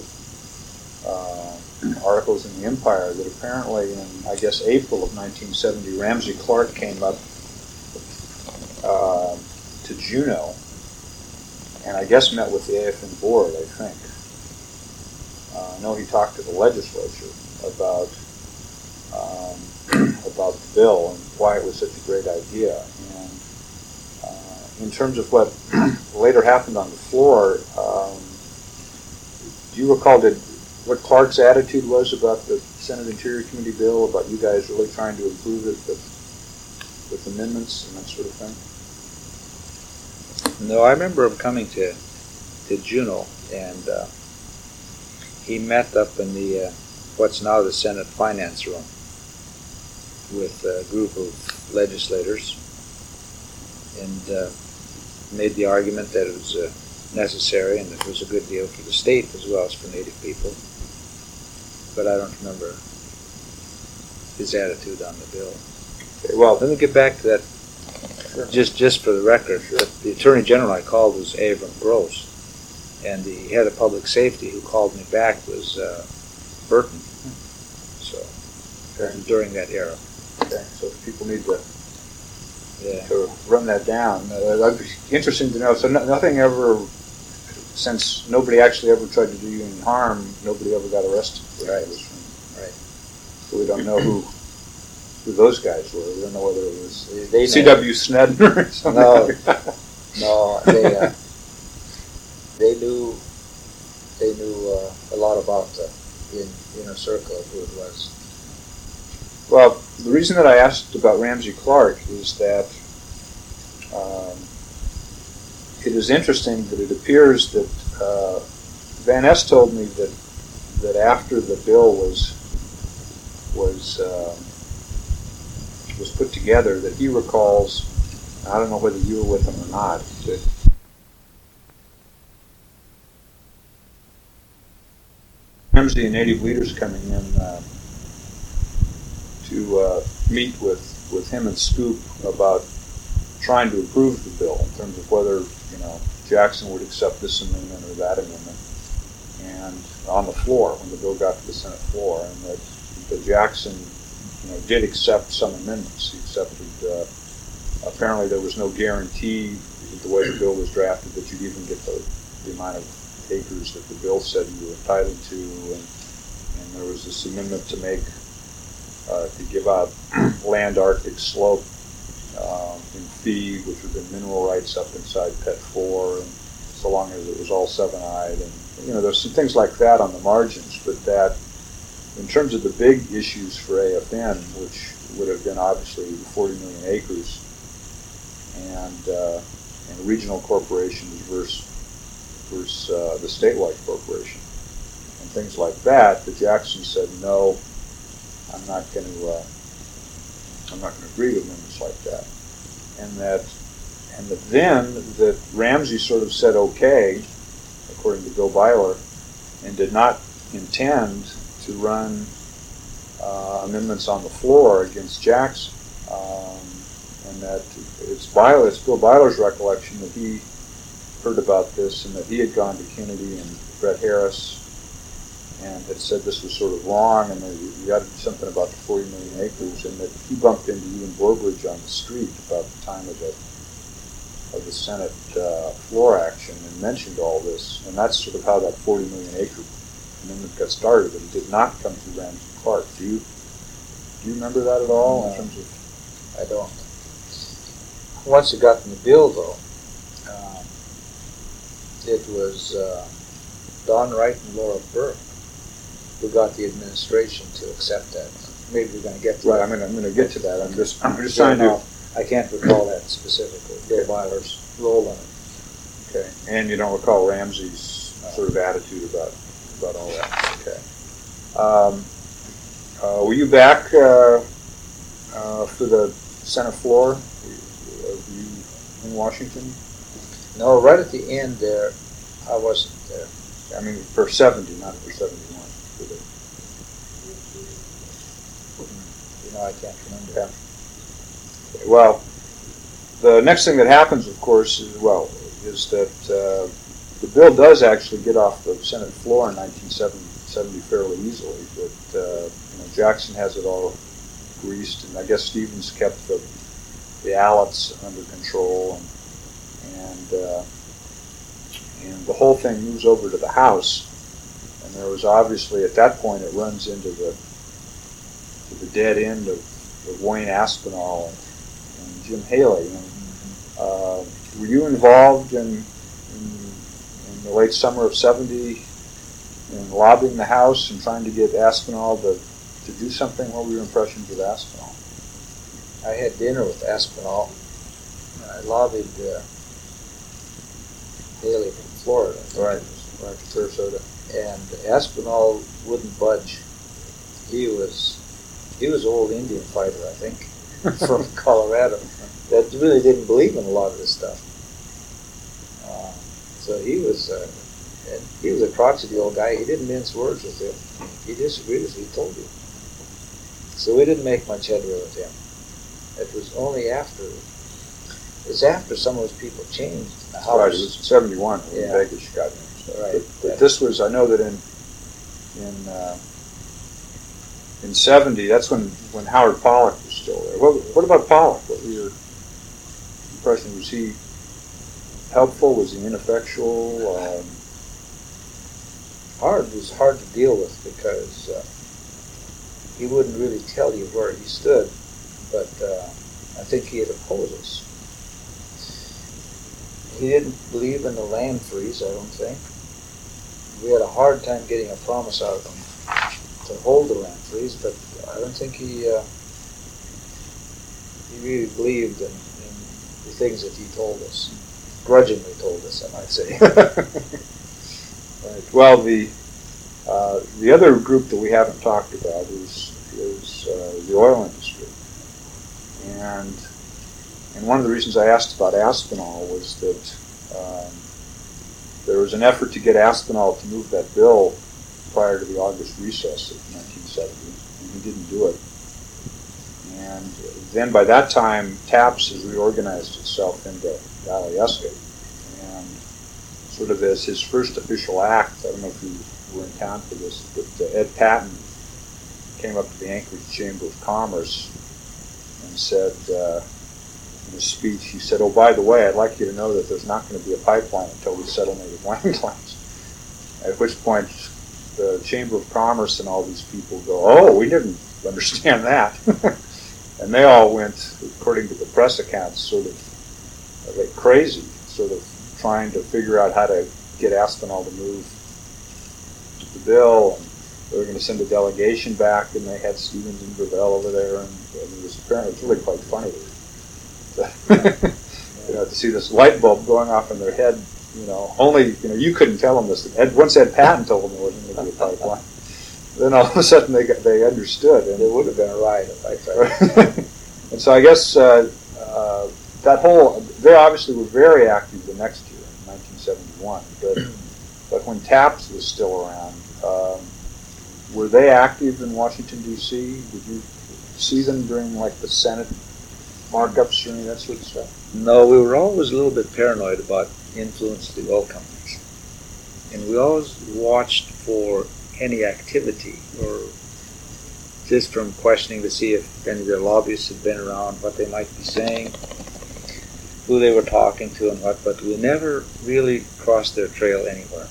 uh, articles in the Empire that apparently in I guess April of 1970, Ramsey Clark came up uh, to Juneau, and I guess met with the AFN board. I think. Uh, I know he talked to the legislature about um, about the bill and why it was such a great idea. And uh, in terms of what later happened on the floor, um, do you recall did what Clark's attitude was about the Senate Interior Committee bill, about you guys really trying to improve it with, with amendments and that sort of thing? No, I remember him coming to to Juneau, and uh, he met up in the uh, what's now the Senate Finance Room with a group of legislators, and uh, made the argument that it was uh, necessary and it was a good deal for the state as well as for Native people. But I don't remember his attitude on the bill. Okay, well, let me get back to that. Sure. Just, just for the record, the Attorney General I called was Avrum Gross, and the head of public safety who called me back was uh, Burton. So okay. during that era. Okay, so people need to yeah. to run that down. Uh, that'd be interesting to know. So no, nothing ever, since nobody actually ever tried to do you any harm, nobody ever got arrested. Right. Right. So we don't know who who those guys were. We don't know whether it was they C.W. Snedden or something. No, no, they uh, they knew they knew uh, a lot about the in, inner circle of who it was. Well, the reason that I asked about Ramsey Clark is that um, it is interesting that it appears that uh, Van Ness told me that that after the bill was was uh, was put together, that he recalls. I don't know whether you were with him or not. That Ramsey and Native leaders coming in. Uh, to uh, meet with, with him and Scoop about trying to improve the bill in terms of whether you know Jackson would accept this amendment or that amendment, and on the floor when the bill got to the Senate floor, and that, that Jackson you know did accept some amendments. He accepted. Uh, apparently, there was no guarantee the way the bill was drafted that you'd even get the, the amount of acres that the bill said you were entitled to, and, and there was this amendment to make uh, to give up land Arctic slope uh, in fee, which would have been mineral rights up inside PET 4, and so long as it was all seven-eyed. And, you know, there's some things like that on the margins, but that in terms of the big issues for AFN, which would have been obviously 40 million acres and, uh, and regional corporations versus, versus uh, the statewide corporation and things like that, the Jackson said no, I'm not going to uh, I'm not going to agree with amendments like that, and that and that then that Ramsey sort of said okay, according to Bill Byler, and did not intend to run uh, amendments on the floor against Jackson, um, and that it's Byler, it's Bill Byler's recollection that he heard about this and that he had gone to Kennedy and Fred Harris and had said this was sort of wrong, and you got something about the 40 million acres, and that he bumped into John Borbridge on the street about the time of the of the Senate uh, floor action and mentioned all this, and that's sort of how that 40 million acre amendment got started. But it did not come through Ramsey Clark. Do you do you remember that at all no, in terms of? I don't. Once it got in the bill, though, um, it was uh, Don Wright and Laura Bergt we got the administration to accept that. Maybe we're going to get to Right, that. I'm gonna, I'm gonna get to that, I'm just, I'm just trying to, I can't recall that specifically, Bill Byler's role in it. okay, and you don't recall Ramsey's sort of attitude about, about all that, okay. Um, uh, were you back, uh, uh, for the Senate floor? Were you in Washington? No, right at the end there, I wasn't there. I mean, for seventy, not for seventy-one. Okay, well, the next thing that happens, of course, is well, is that uh, the bill does actually get off the Senate floor in 1970 fairly easily. But uh, you know, Jackson has it all greased, and I guess Stevens kept the the Allotts under control, and and uh, and the whole thing moves over to the House. And there was obviously at that point it runs into the to the dead end of, of Wayne Aspinall and, and Jim Haley. And, uh, were you involved in, in, in the late summer of 70 in lobbying the House and trying to get Aspinall to, to do something? What were your impressions of Aspinall? I had dinner with Aspinall. I lobbied uh, Haley from Florida. Right, right, Sarasota. And Aspinall wouldn't budge. He was he was an old Indian fighter, I think, from Colorado that really didn't believe in a lot of this stuff. Uh, so he was, uh, he was a crotchety old guy. He didn't mince words with him. He disagreed as he told you. So we didn't make much headway with him. It was only after, it was after some of those people changed. The house. Right, it was 71 when yeah. Begich got in. Right. But, but this was, I know that in, in, uh, in 70, that's when, when Howard Pollock was still there. What, what about Pollock? What were your impression? Was he helpful? Was he ineffectual? Um, hard was hard to deal with because uh, he wouldn't really tell you where he stood, but uh, I think he had opposed us. He didn't believe in the land freeze, I don't think. We had a hard time getting a promise out of him to hold the land freeze, but I don't think he uh, he really believed in, in, the things that he told us, grudgingly told us, I might say. right. Well, the uh, the other group that we haven't talked about is is uh, the oil industry, and and one of the reasons I asked about Aspinall was that um, there was an effort to get Aspinall to move that bill prior to the August recess of 1970, and he didn't do it. And then by that time, TAPS has reorganized itself into Alyeska. And sort of as his first official act, I don't know if you were in town for this, but uh, Ed Patton came up to the Anchorage Chamber of Commerce and said, uh, in a speech, he said, oh, by the way, I'd like you to know that there's not going to be a pipeline until we settle native land claims. At which point, the Chamber of Commerce and all these people go, oh, we didn't understand that. and they all went, according to the press accounts, sort of like crazy, sort of trying to figure out how to get Aspinall to move the bill. And they were going to send a delegation back, and they had Stevens and Gravel over there, and, and it was apparently it was really quite funny. you know, to see this light bulb going off in their head you know, only you know you couldn't tell them this. Ed, once Ed Patton told them there wasn't going to be a pipeline, then all of a sudden they got, they understood, and it would have been a riot if I tried. and so I guess uh, uh, that whole they obviously were very active the next year in 1971, but but when TAPS was still around, um, were they active in Washington D.C.? Did you see them during like the Senate markups or any of that sort of stuff? No, we were always a little bit paranoid about influence of the oil companies. And we always watched for any activity or just from questioning to see if any of their lobbyists had been around, what they might be saying, who they were talking to, and what, but we never really crossed their trail anywhere.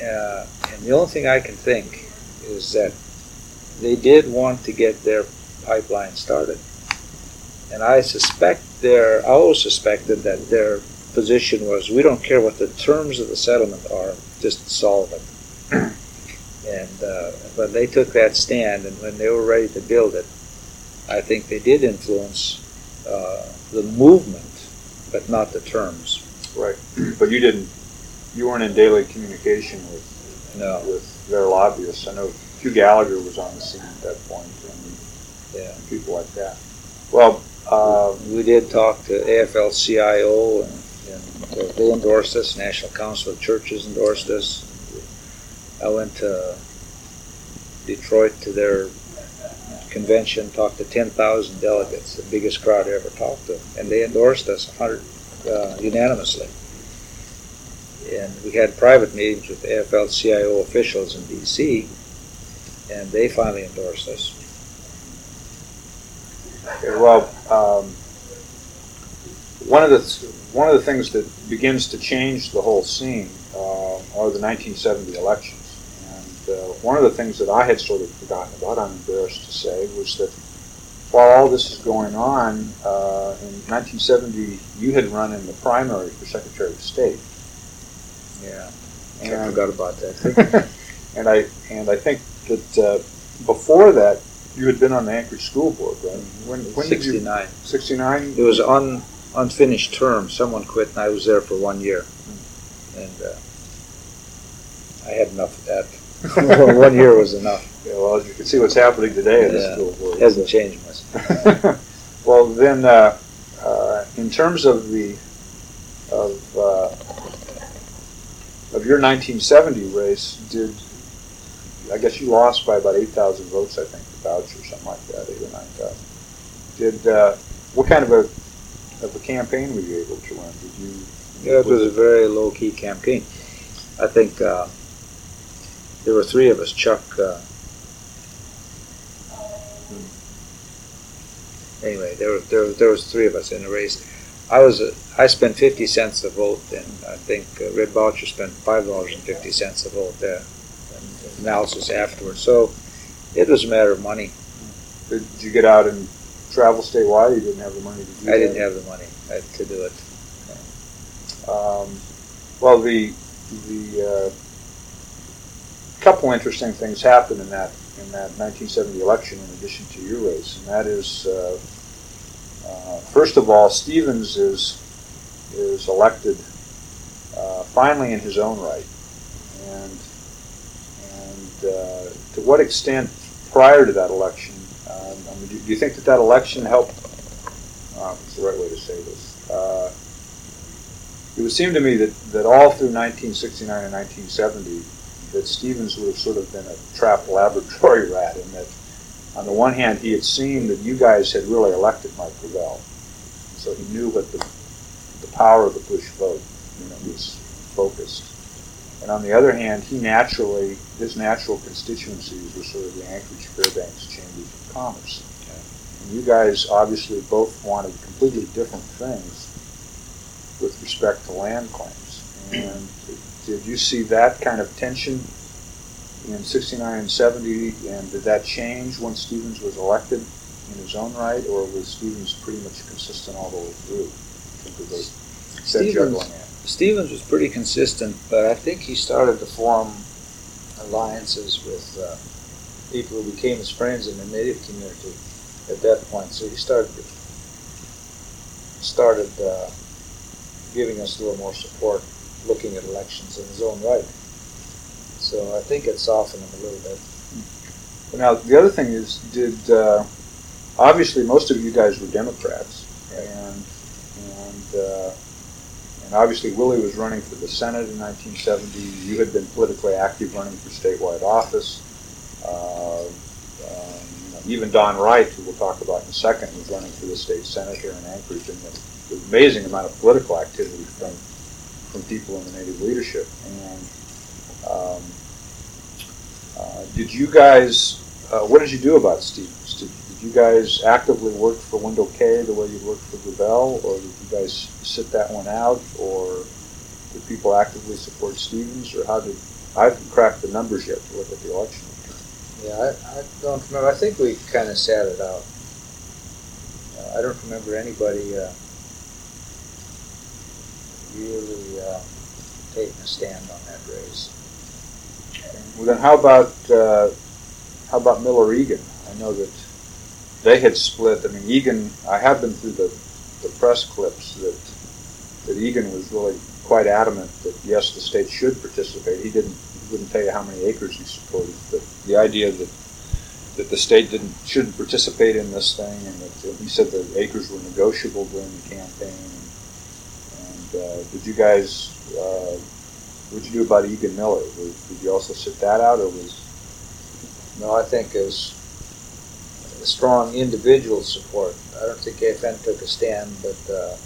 Uh, and the only thing I can think is that they did want to get their pipeline started. And I suspect their, I always suspected that their position was, we don't care what the terms of the settlement are, just solve it. and uh, but they took that stand, and when they were ready to build it, I think they did influence uh, the movement, but not the terms. Right, but you didn't. You weren't in daily communication with no. with their lobbyists. I know Hugh Gallagher was on the scene at that point, and yeah. people like that. Well, uh, we did talk to AFL-CIO, and, and they endorsed us. National Council of Churches endorsed us. I went to Detroit to their convention, talked to 10,000 delegates, the biggest crowd I ever talked to, and they endorsed us 100 uh, unanimously. And we had private meetings with AFL-CIO officials in D.C., and they finally endorsed us. Okay, well, um, one of the one of the things that begins to change the whole scene uh, are the 1970 elections. And uh, one of the things that I had sort of forgotten about, I'm embarrassed to say, was that while all this is going on, uh, in 1970, you had run in the primary for Secretary of State. Yeah, And, I forgot about that. and I and I think that uh, before that, you had been on the Anchorage School Board, right? When, when did you? 69. 69? It was un, unfinished term. Someone quit, and I was there for one year. And uh, I had enough of that. one year was enough. Yeah, well, as you can see what's happening today at the school board. It hasn't changed much. well, then, uh, uh, in terms of the of uh, of your 1970 race, did I guess you lost by about 8,000 votes? I think the Boucher or something like that, eight or 9,000. Did uh, what kind of a of a campaign were you able to run? Did you? Yeah, it was a very low key campaign. I think uh, there were three of us. Chuck. Uh, anyway, there were, there there was three of us in the race. I was I spent fifty cents a vote, and I think uh, Red Boucher spent five dollars and fifty cents a vote there. Analysis afterwards, so it was a matter of money. Did you get out and travel statewide? You didn't have the money to do it? I that? didn't have the money to do it. Um, well, the the uh, couple interesting things happened in that in that 1970 election, in addition to your race, and that is, uh, uh, first of all, Stevens is is elected uh, finally in his own right, and and uh, to what extent prior to that election, um, I mean, do, do you think that that election helped? Uh, the right way to say this? Uh, it would seem to me that, that all through 1969 and 1970, that Stevens would have sort of been a trapped laboratory rat in that, on the one hand, he had seen that you guys had really elected Mike Gravel. So he knew what the, the power of the Bush vote you know, was focused. And on the other hand, he naturally, his natural constituencies were sort of the Anchorage Fairbanks Chambers of Commerce. And you guys obviously both wanted completely different things with respect to land claims. And did you see that kind of tension in 69 and 70, and did that change when Stevens was elected in his own right, or was Stevens pretty much consistent all the way through? in terms of the- that Stevens- juggling act? Stevens was pretty consistent, but I think he started to form alliances with uh, people who became his friends in the native community at that point. So he started started uh, giving us a little more support, looking at elections in his own right. So I think it softened him a little bit. Now, the other thing is, did uh, obviously most of you guys were Democrats, and and uh, obviously Willie was running for the Senate in 1970. You had been politically active, running for statewide office. Uh, um, even Don Wright, who we'll talk about in a second, was running for the state senate here in Anchorage, and the, the amazing amount of political activity from from people in the native leadership. And um, uh, did you guys? Uh, what did you do about Stevens? You guys actively work for Wendell Kay the way you worked for Gravel, or did you guys sit that one out, or did people actively support Stevens, or how did? I haven't cracked the numbers yet to look at the election. Yeah, I, I don't remember. I think we kind of sat it out. Uh, I don't remember anybody uh, really uh, taking a stand on that race. Well, then how about uh, how about Miller Egan? I know that they had split. I mean, Egan. I have been through the, the press clips that that Egan was really quite adamant that yes, the state should participate. He didn't. He wouldn't tell you how many acres he supported, but the idea that that the state didn't shouldn't participate in this thing, and that he said the acres were negotiable during the campaign. And uh, did you guys? Uh, what did you do about Egan Miller? Was, did you also sit that out, or was No, I think as strong individual support. I don't think AFN took a stand, but uh,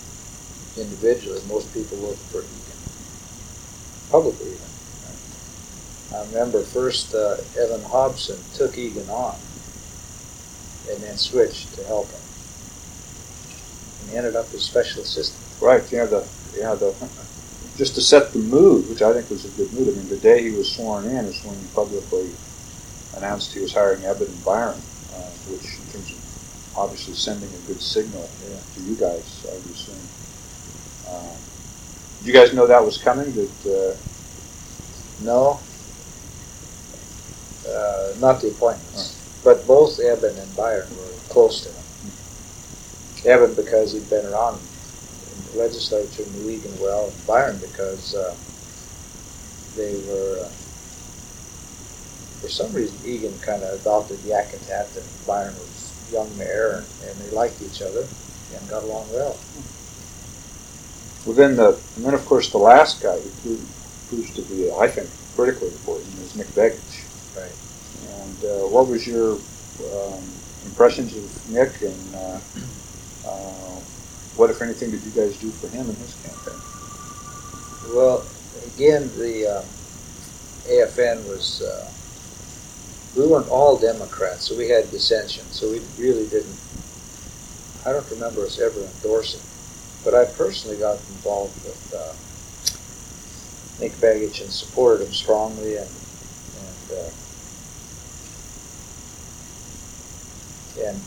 individually, most people voted for Egan. Publicly, even. I remember first uh, Eben Hopson took Egan on and then switched to help him. And he ended up as special assistant. right? Yeah, the yeah the just to set the mood, which I think was a good mood. I mean, the day he was sworn in is when he publicly announced he was hiring Eben and Byron, which in terms of obviously sending a good signal yeah. to you guys, I would assume. Um, did you guys know that was coming? That uh, no, uh, not the appointments, but both Eben and Byron were close to him. Eben because he'd been around in the legislature, knew Egan well, and Byron because uh, they were, uh, for some reason, Egan kind of adopted Yakutat, and Byron was young mayor, and, and they liked each other and got along well. Well, then the, and then of course the last guy who proved, proves to be, I think, critically important is Nick Begich. Right. And uh, what was your um, impressions of Nick, and uh, uh, what, if anything, did you guys do for him in his campaign? Well, again, the uh, AFN was. We weren't all Democrats, so we had dissension. So we really didn't. I don't remember us ever endorsing, but I personally got involved with uh, Nick Begich and supported him strongly, and and uh, and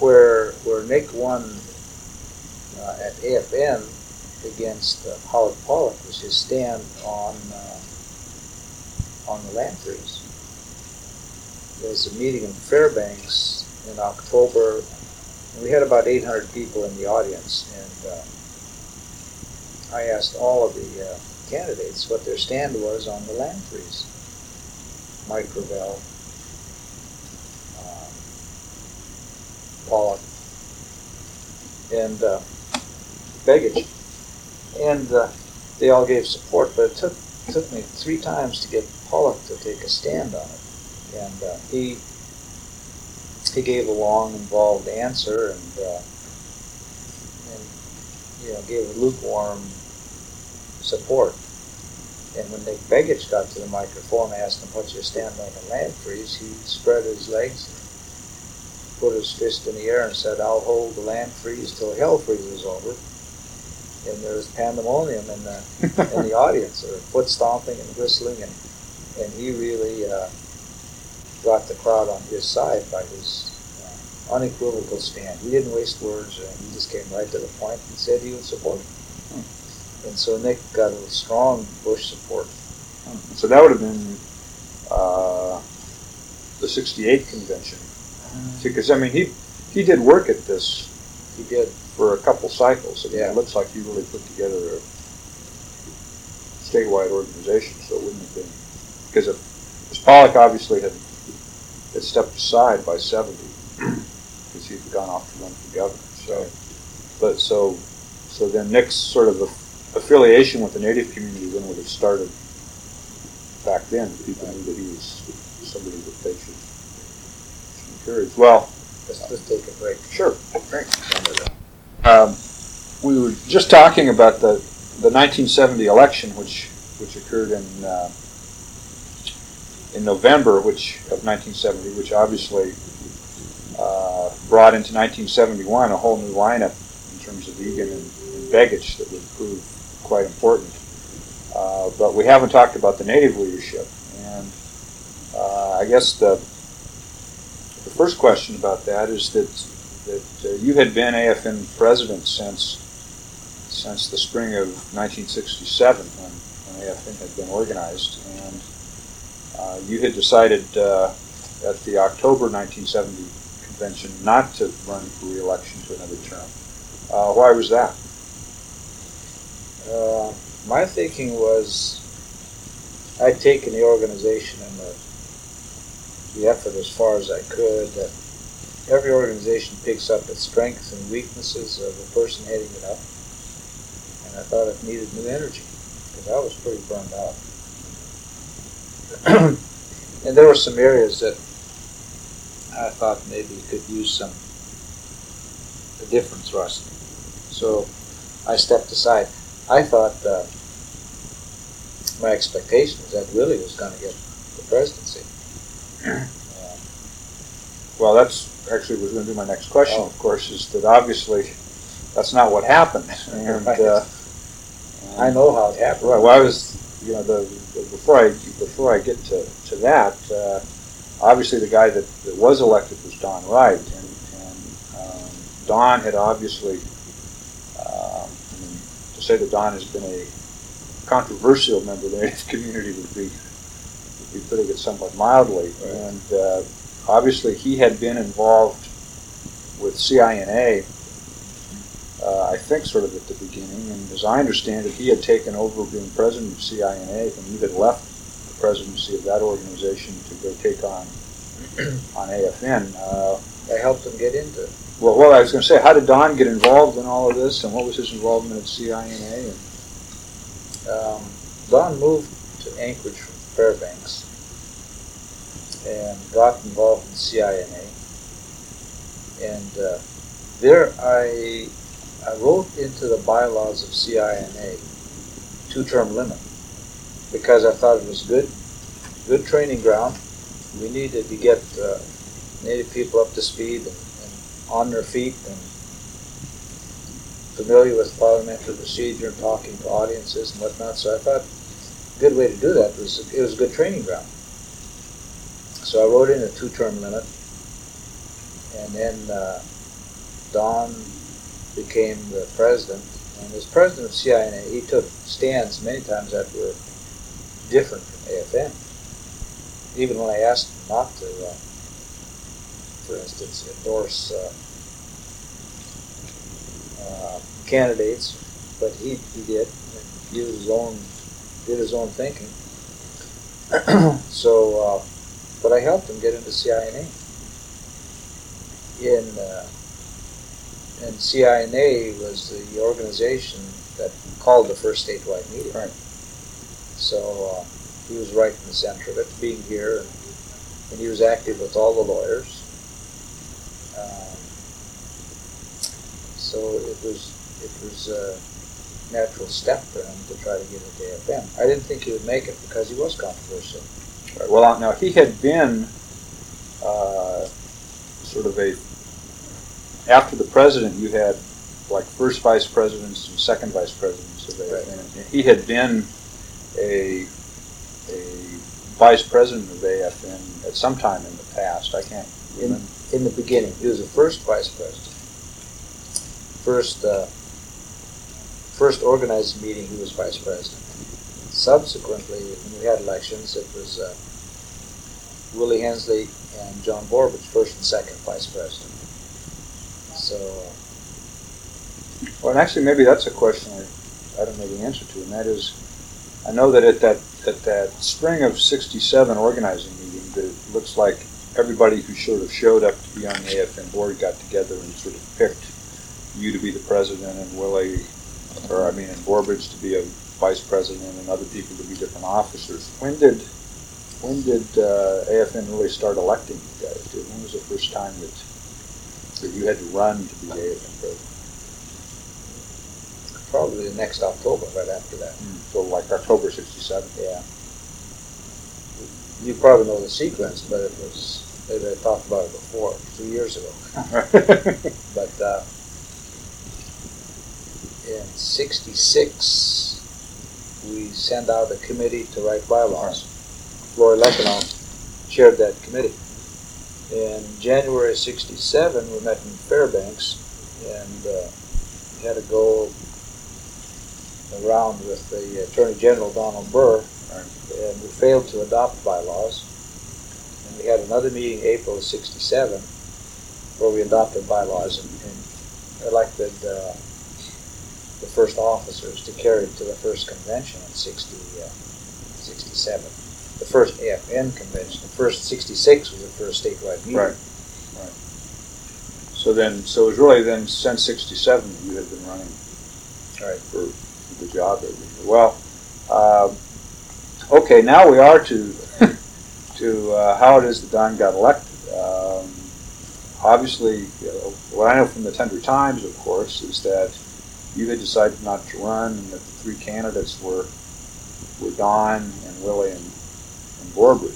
where where Nick won uh, at AFN against uh, Howard Pollock was his stand on uh, on the land freeze. Was a meeting in Fairbanks in October, and we had about 800 people in the audience, and uh, I asked all of the uh, candidates what their stand was on the land freeze. Mike Gravel, um, Pollock, and uh, Begich and uh, they all gave support. But it took took me three times to get Pollock to take a stand on it, and uh, he he gave a long, involved answer, and uh, and you know gave a lukewarm support. And when Nick Begich got to the microphone, and asked him, "What's your stand on the land freeze?" He spread his legs, put his fist in the air, and said, "I'll hold the land freeze till hell freezes over." and there was pandemonium in the in the audience, or foot stomping and whistling, and and he really uh, got the crowd on his side by his uh, unequivocal stand. He didn't waste words, and he just came right to the point and said he would support. Hmm. And so Nick got a strong Bush support. Hmm. So that would have been uh, the '68 convention, hmm. because I mean he he did work at this. He did for a couple cycles. I mean, yeah. It looks like he really put together a statewide organization, so it wouldn't have been because if Pollock obviously had had stepped aside by seventy because he'd gone off to run for governor. So, but so so then Nick's sort of affiliation with the Native community then would have started back then. People knew that he was somebody that they should, should encourage. Well, let's, let's take a break. Sure. Great. Um, we were just talking about the, the 1970 election, which which occurred in uh, in November, which of 1970, which obviously uh, brought into 1971 a whole new lineup in terms of Egan and, and Begich that would prove quite important. Uh, but we haven't talked about the native leadership, and uh, I guess the the first question about that is that that uh, you had been AFN president since since the spring of 1967 when, when AFN had been organized, uh, you had decided uh, at the October 1970 convention not to run for re-election to another term. Uh, why was that? Uh, my thinking was I'd taken the organization and the, the effort as far as I could. Every organization picks up its strengths and weaknesses of the person heading it up. And I thought it needed new energy because I was pretty burned out. and there were some areas that I thought maybe could use some a different thrust. So I stepped aside. I thought uh, my expectation was that Willie was going to get the presidency. Well, that's actually was going to be my next question. Oh. Of course, is that obviously that's not what happened, and right. uh, I know how it happened. Right. Well, I was, you know, the before I before I get to to that, uh, obviously the guy that, that was elected was Don Wright, and, and Don had obviously, uh, I mean, to say that Don has been a controversial member of the Native community would be, would be putting it somewhat mildly. Right. And uh, obviously, he had been involved with CINA, uh, I think, sort of at the beginning. And as I understand it, he had taken over being president of CINA and he had left the presidency of that organization to go take on on AFN. Uh, I helped him get into it. Well, well, I was going to say, how did Don get involved in all of this, and what was his involvement at CINA? And, um, Don moved to Anchorage from Fairbanks and got involved in CINA. And uh, there I, I wrote into the bylaws of CINA two-term limit because I thought it was good, good training ground. We needed to get uh, Native people up to speed and, and on their feet and familiar with parliamentary procedure and talking to audiences and whatnot. So I thought a good way to do that was it was a good training ground. So I wrote in a two-term limit, and then uh, Don became the president. And as president of CINA, he took stands many times that were different from AFN. Even when I asked him not to, uh, for instance, endorse uh, uh, candidates, but he, he did. He did his own did his own thinking. so, uh, but I helped him get into CINA. In uh, and CINA was the organization that called the first statewide meeting. Right. So uh, he was right in the center of it, being here, and, and he was active with all the lawyers. So it was it was a natural step for him to try to get into AFN. I didn't think he would make it because he was controversial. Right. Well, now he had been uh, sort of a after the president, you had like first vice presidents and second vice presidents of AFN. Right. He had been a a vice president of AFN at some time in the past. I can't remember. In, in the beginning, he was the first vice president first uh, first organized meeting, he was vice president. Subsequently, when we had elections, it was uh, Willie Hensley and John Borbridge, first and second vice president. So, well, and actually, maybe that's a question I, I don't know the answer to, and that is, I know that at that at that spring of '67 organizing meeting, that it looks like everybody who sort of showed up to be on the AFN board got together and sort of picked you to be the president and Willie, or I mean, and Borbridge to be a vice president and other people to be different officers. When did when did uh, AFN really start electing you guys? When was the first time that that you had to run to be AFN president? Probably the next October, right after that. Mm, so like October '67. Yeah. You probably know the sequence, but it was maybe I talked about it before, two years ago. but. Uh, in 66, we sent out a committee to write bylaws. Flore Lekanof chaired that committee. In January of 67, we met in Fairbanks and uh, had to go around with the Attorney General, Donald Burr, and we failed to adopt bylaws. And we had another meeting April of 67 where we adopted bylaws and, and elected uh, the first officers to carry it to the first convention in 60, uh, 67. The first AFN convention, the first 66 was the first statewide meeting. Right, right. So then, so it was really then since 67 you had been running right. for, for the job every year. Well, uh, okay, now we are to to uh, how it is that Don got elected. Um, obviously, you know, what I know from the Tundra Times, of course, is that you had decided not to run, and that the three candidates were were Don and Willie and, and.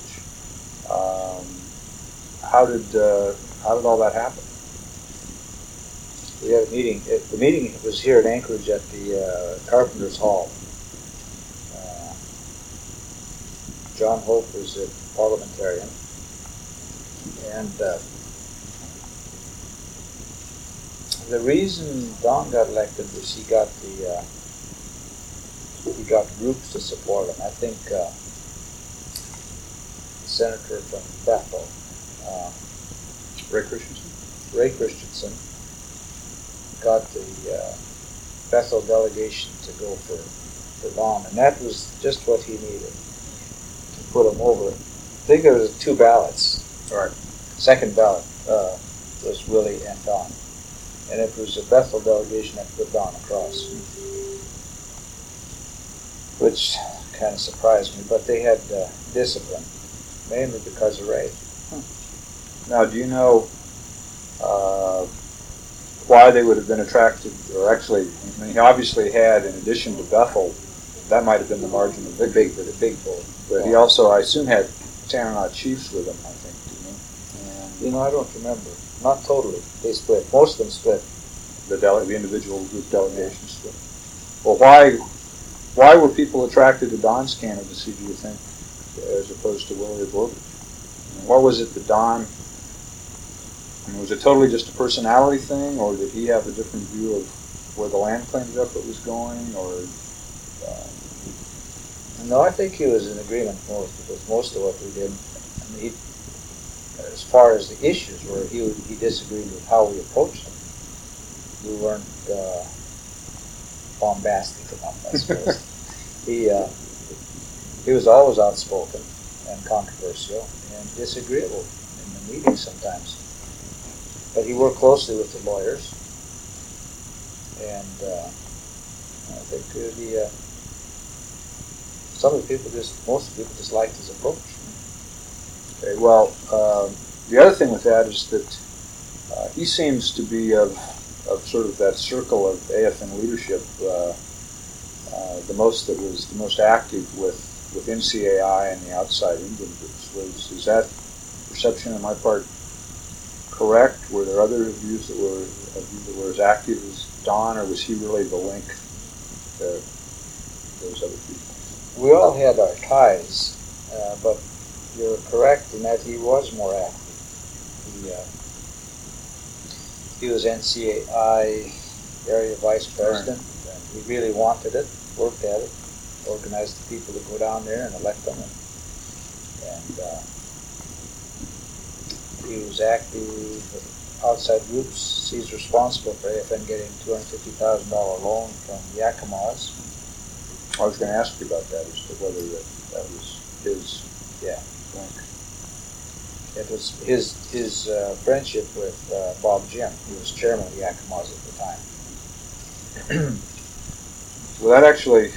Um, how did uh, how did all that happen? We had a meeting. It, the meeting was here in Anchorage at the uh, Carpenters Hall. Uh, John Hope was a parliamentarian, and uh, the reason Don got elected was he got the uh, he got groups to support him. I think uh, senator from Bethel, uh, Ray Christiansen. Ray Christiansen, got the uh, Bethel delegation to go for for Don, and that was just what he needed to put him over. I think there was two ballots. All right. Second ballot uh, was Willie and Don and it was the Bethel delegation that put Don across, which kind of surprised me. But they had uh, discipline, mainly because of Ray. Now, do you know uh, why they would have been attracted, or actually, I mean, he obviously had, in addition to Bethel, that might have been the margin of victory Big, the big vote. But he also, I assume, had Tanana Chiefs with him, I think, didn't he? And You know, I don't remember. Not totally. They split. Most of them split. the dele- the individual group delegations split. Well, why, why were people attracted to Don's candidacy, do you think, as opposed to Willie Borg? What was it that Don, I mean, was it totally just a personality thing, or did he have a different view of where the land claims effort was going, or, uh, No, I think he was in agreement most because most of what we did, I mean, he, as far as the issues were, he would- he disagreed with how we approached them. We weren't uh, bombastic enough, I suppose. he uh, he was always outspoken and controversial and disagreeable in the meetings sometimes. But he worked closely with the lawyers, and uh, I think uh, the uh, some of the people just, most of the people just liked his approach. Okay, well, um, the other thing with that is that uh, he seems to be of, of sort of that circle of AFN leadership, uh, uh, the most that was the most active with, with NCAI and the outside Indian groups. Was is that perception on my part correct? Were there other views that were of you that were as active as Don, or was he really the link to those other people? We all had our ties, uh, but you're correct in that he was more active. He, uh, he was NCAI area vice president, and he really wanted it, worked at it, organized the people to go down there and elect them. And, and uh, he was active outside groups. He's responsible for AFN getting $250,000 loan from Yakimas. I was going to ask you about that as to whether that, that was his Yeah. link. It was his his uh, friendship with uh, Bob Jim. He was chairman of Yakimas at the time. Well, that actually,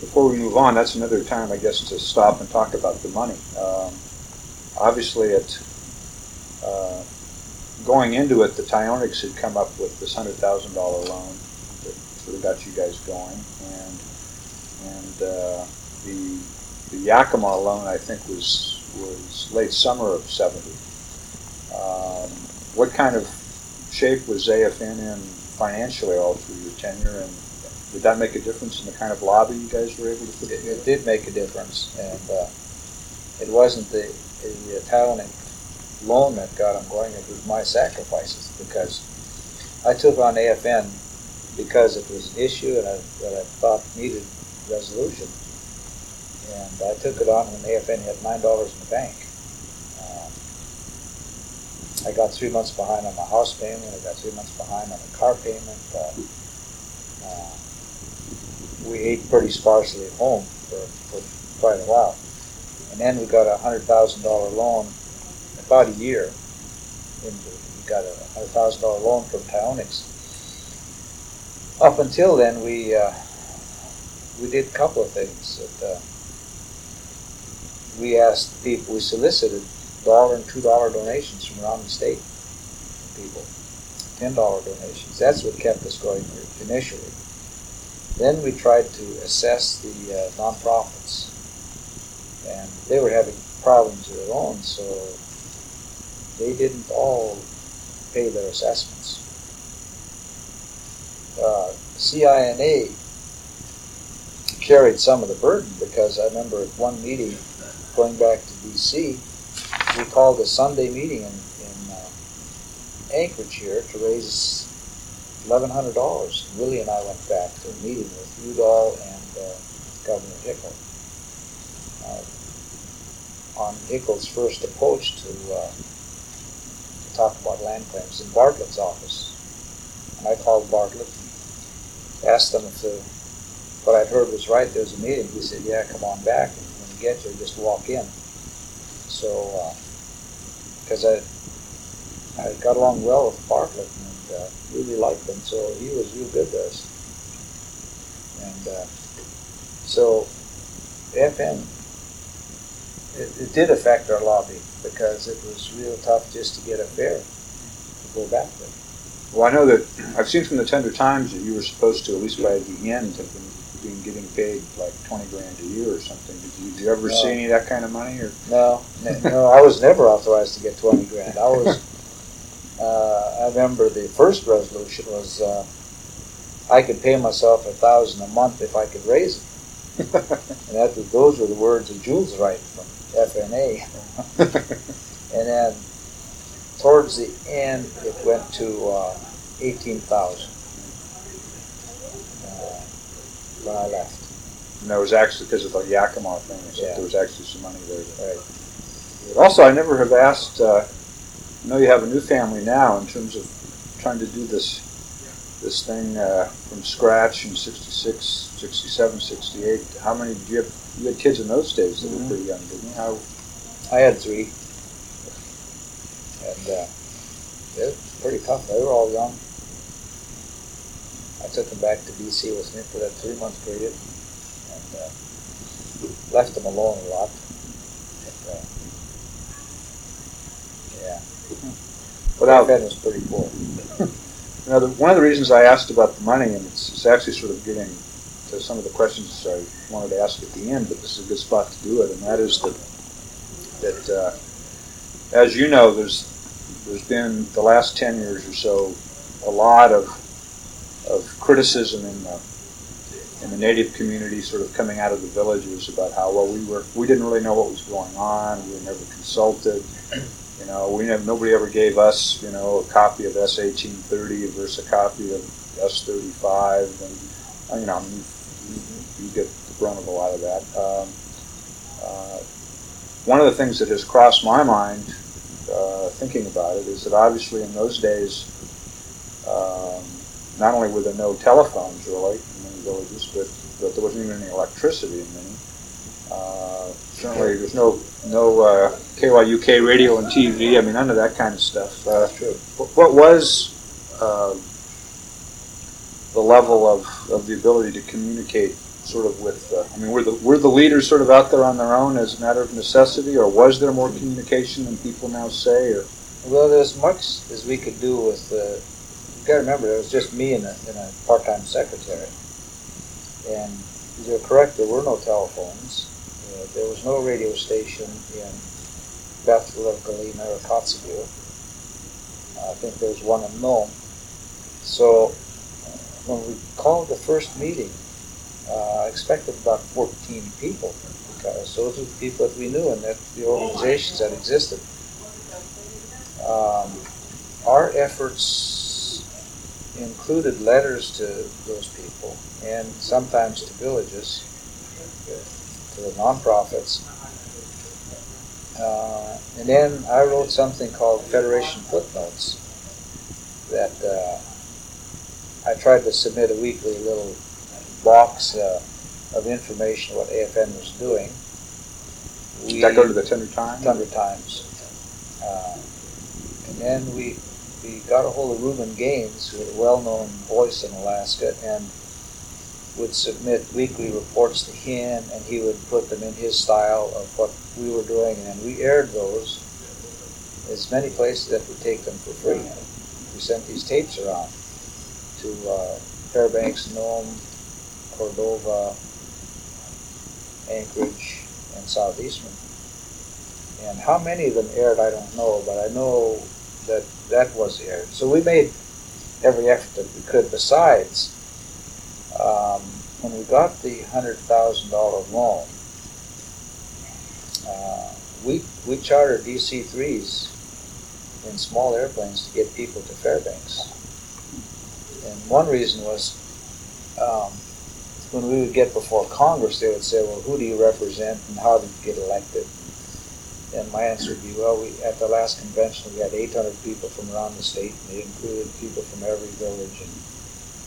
before we move on, that's another time, I guess, to stop and talk about the money. Um, obviously, it, uh, going into it, the Tyoneks had come up with this hundred thousand dollar loan that sort of got you guys going, and and uh, the the Yakima loan, I think, was was late summer of seventy. Um, what kind of shape was AFN in financially all through your tenure, and did that make a difference in the kind of lobby you guys were able to put It, it did make a difference, and uh, it wasn't the the Italian loan that got him going. It was my sacrifices because I took on AFN because it was an issue and I, that I thought needed resolution, and I took it on when AFN had nine dollars in the bank. Um, I got three months behind on my house payment. I got three months behind on the car payment. Uh, uh, we ate pretty sparsely at home for, for quite a while. And then we got a hundred thousand dollar loan about a year into we got a hundred thousand dollar loan from Tyoneks. Up until then we uh, we did a couple of things that uh, we asked people we solicited dollar and two dollar donations from around the state people. Ten dollar donations. That's what kept us going initially. Then we tried to assess the uh, nonprofits, and they were having problems of their own, so they didn't all pay their assessments. Uh, CINA carried some of the burden because I remember at one meeting going back to DC, we called a Sunday meeting in, in uh, Anchorage here to raise eleven hundred dollars. Willie and I went back to a meeting with Udall and uh, Governor Hickel uh, on Hickel's first approach to, uh, talk about land claims in Bartlett's office. And I called Bartlett, asked them if the, what I'd heard was right. There was a meeting. He said, "Yeah, come on back. And when you get there, just walk in." So, because uh, I I got along well with Bartlett and uh, really liked him, so he was real good to us. And uh, so, FN, it, it did affect our lobby because it was real tough just to get a fare to go back there. Well, I know that I've seen from the Tundra Times that you were supposed to, at least by the end, have been, been getting paid like twenty grand a year or something. Did you, did you ever No. see any of that kind of money? Or No, no, I was never authorized to get twenty grand. I was, uh, I remember the first resolution was, uh, I could pay myself a thousand a month if I could raise it. And that, was- those were the words of Jules Wright from FNA. And then towards the end, it went to, uh, eighteen thousand. Uh, when I left, and that was actually because of the Yakima thing. Yeah. there was actually some money there. right. Also, I never have asked. I know you have a new family now. In terms of trying to do this this thing uh, from scratch in 66, 67, 68. How many did you have? You had kids in those days that Mhm. were pretty young, didn't you? How, I had three. And uh, it was pretty tough. They were all young. I took them back to DC with me for that three month period and uh, left them alone a lot. But, uh, yeah. Without That was pretty cool. Know, the, one of the reasons I asked about the money, and it's, it's actually sort of getting to some of the questions I wanted to ask at the end, but this is a good spot to do it, and that is that that uh, as you know, there's there's been the last ten years or so a lot of of criticism in the in the native community, sort of coming out of the villages about how well we were we didn't really know what was going on, we were never consulted. You know, we never, nobody ever gave us, you know, a copy of S eighteen thirty versus a copy of S thirty five, and uh, you know, you, you get the brunt of a lot of that. Um, uh, one of the things that has crossed my mind, uh, thinking about it, is that obviously in those days, um, not only were there no telephones really in many villages, but but there wasn't even any electricity in many. Uh, certainly, there's no no uh, KYUK radio and TV. I mean, none of that kind of stuff. Uh, what, was uh, the level of, of the ability to communicate, sort of with? Uh, I mean, were the were the leaders sort of out there on their own as a matter of necessity, or was there more communication than people now say? Or Well, there's much as we could do with the. You got to remember, it was just me and a, and a part-time secretary, and you're correct. There were no telephones. Uh, there was no radio station in Bethel or Galena or Kotzebue. I think there was one in Nome. So when we called the first meeting, uh, I expected about 14 people because those were the people that we knew and that the organizations that existed. Um, our efforts included letters to those people and sometimes to villages, to the nonprofits. Uh, and then I wrote something called Federation Footnotes that uh, I tried to submit a weekly little box uh, of information what AFN was doing. did that go to the Tundra Time? Tundra Times. Uh, and then we we got a hold of Reuben Gaines, who was a well-known voice in Alaska, and would submit weekly reports to him, and he would put them in his style of what we were doing, and we aired those as many places that would take them for free. We sent these tapes around to uh, Fairbanks, Nome, Cordova, Anchorage, and Southeastern. And how many of them aired, I don't know, but I know that that was aired. So we made every effort that we could. Besides, um, when we got the hundred thousand dollar loan, we we chartered DC threes in small airplanes to get people to Fairbanks. And one reason was um, when we would get before Congress, they would say, well, who do you represent and how did you get elected? And my answer would be, well, we, at the last convention, we had 800 people from around the state, and they included people from every village and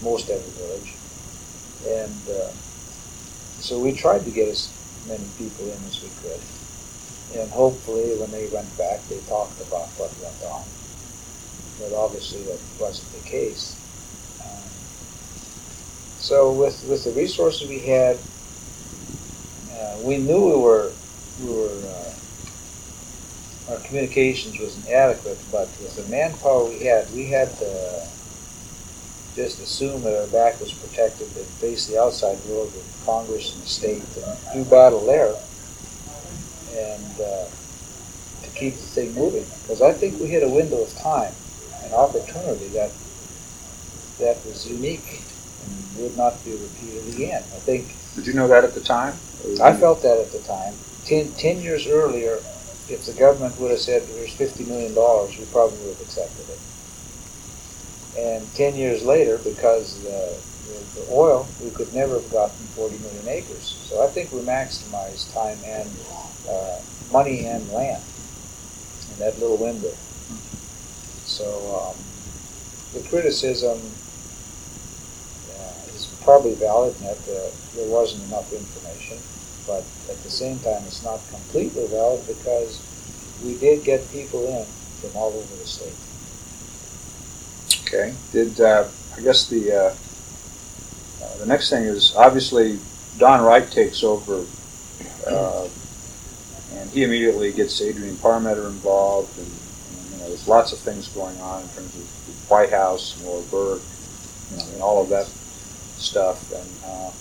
most every village. And uh, so we tried to get as many people in as we could. And hopefully, when they went back, they talked about what went on. But obviously, that wasn't the case. Um, so, with, with the resources we had, uh, we knew we were we were uh, our communications was inadequate, but with the manpower we had, we had to just assume that our back was protected and face the outside world with Congress and the state and do battle there and uh, to keep the thing moving. Because I think we hit a window of time, an opportunity that that was unique and would not be repeated again. I think. Did you know that at the time? I felt that at the time. Ten, ten years earlier, if the government would have said there's fifty million dollars, we probably would have accepted it. And ten years later, because the, the, the oil, we could never have gotten 40 million acres. So I think we maximized time and uh, money and land in that little window. So um, the criticism uh, is probably valid in that there wasn't enough information, but at the same time, it's not completely valid because we did get people in from all over the state. Okay. Did uh, I guess the uh, uh, the next thing is obviously Don Wright takes over, uh, and he immediately gets Adrian Parmenter involved, and, and, you know there's lots of things going on in terms of the White House and Laura Bergt, you know, and all of that stuff. And uh,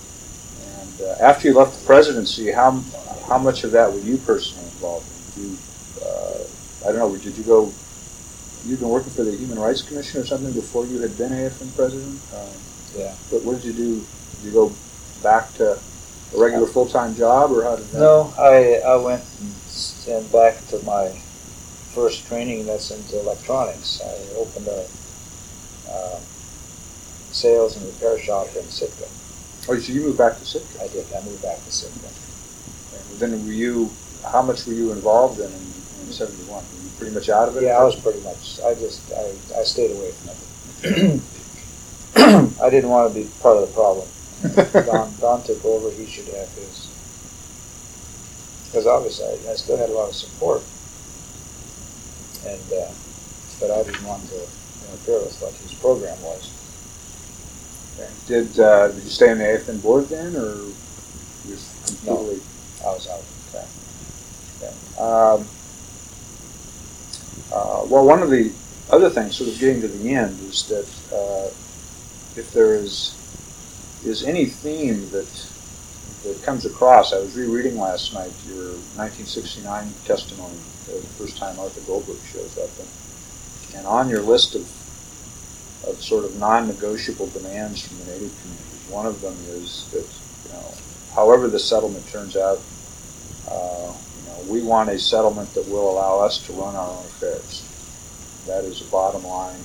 and uh, after you left the presidency, how how much of that were you personally involved in? You, I don't know. Did you go you'd been working for the Human Rights Commission or something before you had been AFN president. Um, yeah. But what did you do? Did you go back to a regular full time job, or how did that? No, I I went and back to my first training. That's into electronics. I opened a uh, sales and repair shop in Sitka. Oh, so you moved back to Sitka? I did. I moved back to Sitka. And then were you? How much were you involved in in, in '71? pretty much out of it? Yeah, I was pretty much. I just I, I stayed away from it. I didn't want to be part of the problem. Don Don took over. He should have his because obviously I, I, still had a lot of support, and uh, but I didn't want to interfere with what his program was. Okay. Did uh, did you stay on the AFN board then, or you completely? No, I was out. Okay. okay. Um, uh, well, one of the other things, sort of getting to the end, is that uh, if there is is any theme that that comes across, I was rereading last night your 1969 testimony, the first time Arthur Goldberg shows up, and, and on your list of of sort of non-negotiable demands from the Native communities, one of them is that you know, however the settlement turns out, uh, you know, we want a settlement that will allow us to run our own affairs. That is a bottom line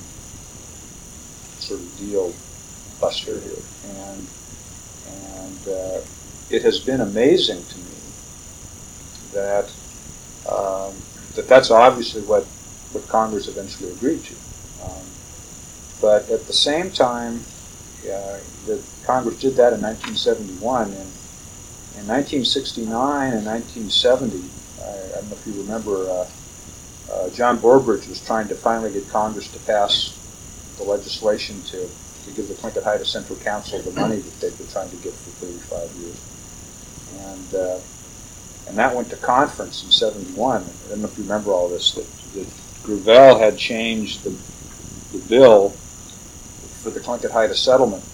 sort of deal buster here. And, and uh, it has been amazing to me that, um, that that's obviously what, what Congress eventually agreed to. Um, but at the same time, uh, that Congress did that in 1971, and in 1969 and 1970, I don't know if you remember, uh, uh, John Borbridge was trying to finally get Congress to pass the legislation to, to give the Tlingit Haida Central Council the money that they've been trying to get for 35 years. And, uh, and that went to conference in 71. I don't know if you remember all this, that, that Gravel had changed the, the bill for the Tlingit Haida settlement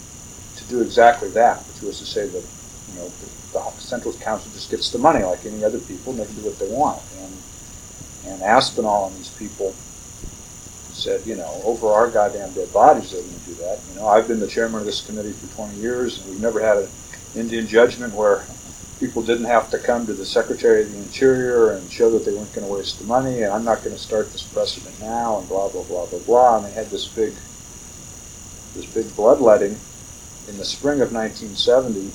to do exactly that, which was to say that, you know, the Central Council just gets the money like any other people, and they can do what they want. And and Aspinall and these people said, you know, over our goddamn dead bodies, they're going to do that. You know, I've been the chairman of this committee for 20 years, and we've never had an Indian judgment where people didn't have to come to the Secretary of the Interior and show that they weren't going to waste the money, and I'm not going to start this precedent now, and blah, blah, blah, blah, blah. And they had this big this big bloodletting in the spring of 1970,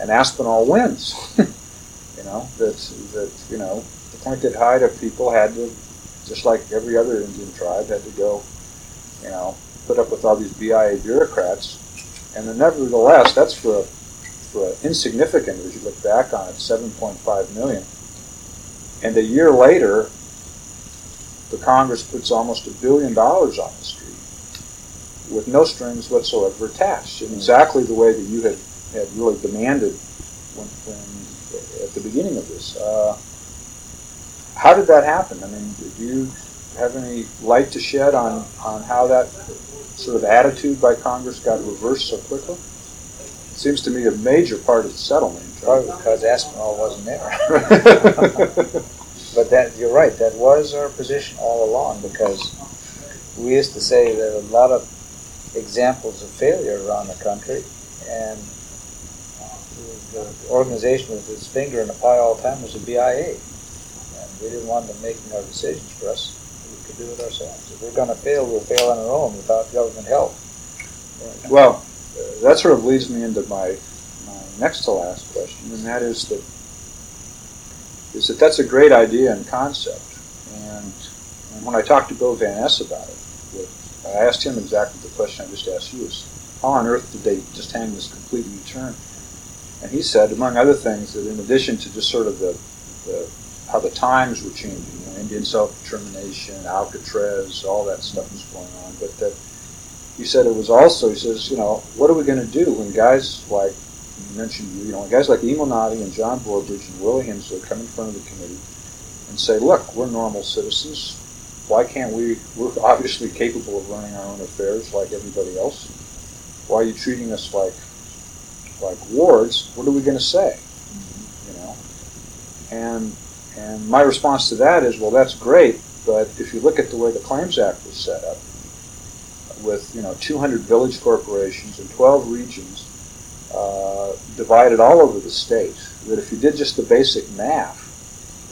and Aspinall wins. you know that that you know the Tlingit Haida people had to, just like every other Indian tribe, had to go, you know, put up with all these BIA bureaucrats, and then nevertheless, that's for a, for a insignificant, as you look back on it, 7.5 million. And a year later, the Congress puts almost a billion dollars on the street with no strings whatsoever attached, in exactly the way that you had, had really demanded when, when at the beginning of this. Uh, how did that happen? I mean, did you have any light to shed on, on how that sort of attitude by Congress got reversed so quickly? It seems to me a major part of the settlement. Probably because Aspinall wasn't there. but that you're right. That was our position all along because we used to say there that a lot of examples of failure around the country, and the organization with its finger in the pie all the time was the BIA. We didn't want them making our decisions for us. We could do it ourselves. If we're going to fail, we'll fail on our own without government help. Well, uh, that sort of leads me into my, my next to last question, and that is that is that that's a great idea and concept. And, and when I talked to Bill Van Ness about it, I asked him exactly the question I just asked you: is how on earth did they just hang this complete U-turn? And he said, among other things, that in addition to just sort of the, the how the times were changing, you know, Indian self-determination, Alcatraz, all that stuff was going on, but that he said it was also, he says, you know, what are we going to do when guys like, you mentioned, you know, guys like Emil and John Borbridge and Willie Hensley come in front of the committee and say, look, we're normal citizens. Why can't we, we're obviously capable of running our own affairs like everybody else. Why are you treating us like like wards, what are we going to say? You know, and and my response to that is, well, that's great, but if you look at the way the Claims Act was set up, with you know 200 village corporations and 12 regions uh, divided all over the state, that if you did just the basic math,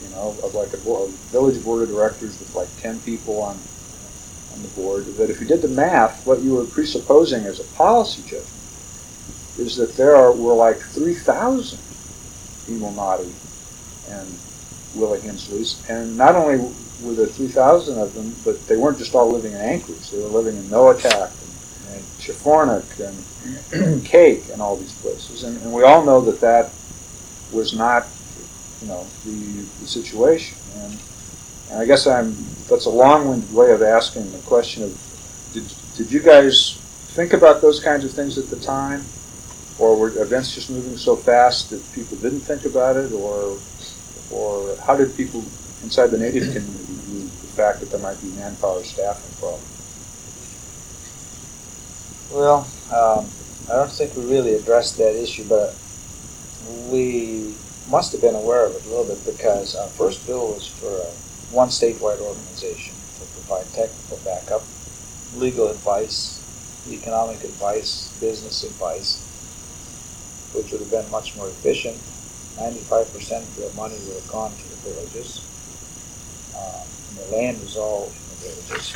you know, of like a, a village board of directors with like 10 people on on the board, that if you did the math, what you were presupposing as a policy judgment is that there are, were like 3,000 Emil Notti and Willie Hensley's, and not only were there 3,000 of them, but they weren't just all living in Anchorage. They were living in Noatak and, and Chefornak and Kake and all these places. And, and, we all know that that was not, you know, the, the situation. And, and I guess I'm, that's a long-winded way of asking the question of, did, did you guys think about those kinds of things at the time? or were events just moving so fast that people didn't think about it, or or how did people inside the native community view the fact that there might be manpower staffing problems? Well, um, I don't think we really addressed that issue, but we must have been aware of it a little bit because our first bill was for a one statewide organization to provide technical backup, legal advice, economic advice, business advice, which would have been much more efficient. 95% of the money would have gone to the villages. Um, the land was all in the villages.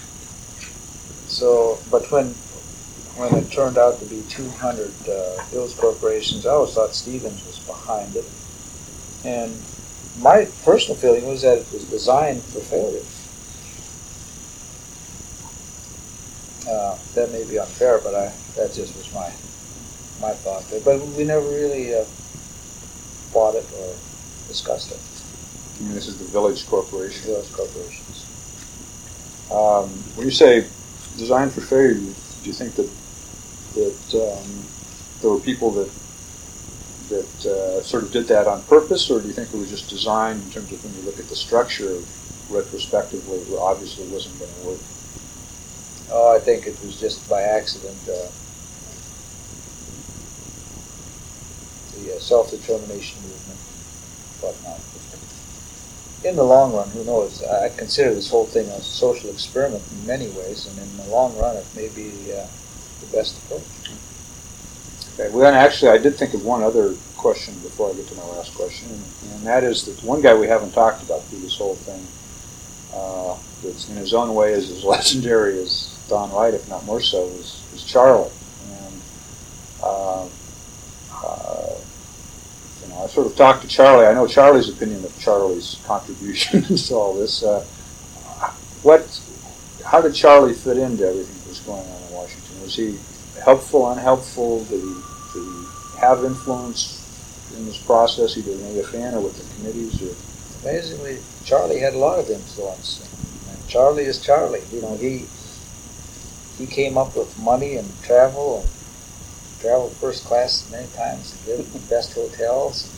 So, but when when it turned out to be 200 uh, Hills corporations, I always thought Stevens was behind it. And my personal feeling was that it was designed for failure. Uh, that may be unfair, but I that just was my my thought there. But we never really uh, bought it or discussed it. You mean this is the village corporation? Village corporations. Um, when you say designed for failure, do you think that that um, there were people that that uh, sort of did that on purpose, or do you think it was just designed in terms of when you look at the structure retrospectively, it obviously wasn't going to work? Oh, I think it was just by accident. Uh, the uh, self-determination movement, whatnot. In the long run, who knows? I consider this whole thing a social experiment in many ways, and in the long run, it may be uh, the best approach. Okay. Well, then actually, I did think of one other question before I get to my last question, and, and that is that the one guy we haven't talked about through this whole thing, uh, that's in his own way is as legendary as Don Wright, if not more so, is, was Charlie. And uh, uh, know, I sort of talked to Charlie. I know Charlie's opinion of Charlie's contribution to all this. Uh, what, how did Charlie fit into everything that was going on in Washington? Was he helpful, unhelpful? Did he, did he have influence in this process, either in AFN or with the committees? Or? Amazingly, Charlie had a lot of influence. And Charlie is Charlie. You know, he he came up with money and travel and traveled first class many times, lived in the best hotels.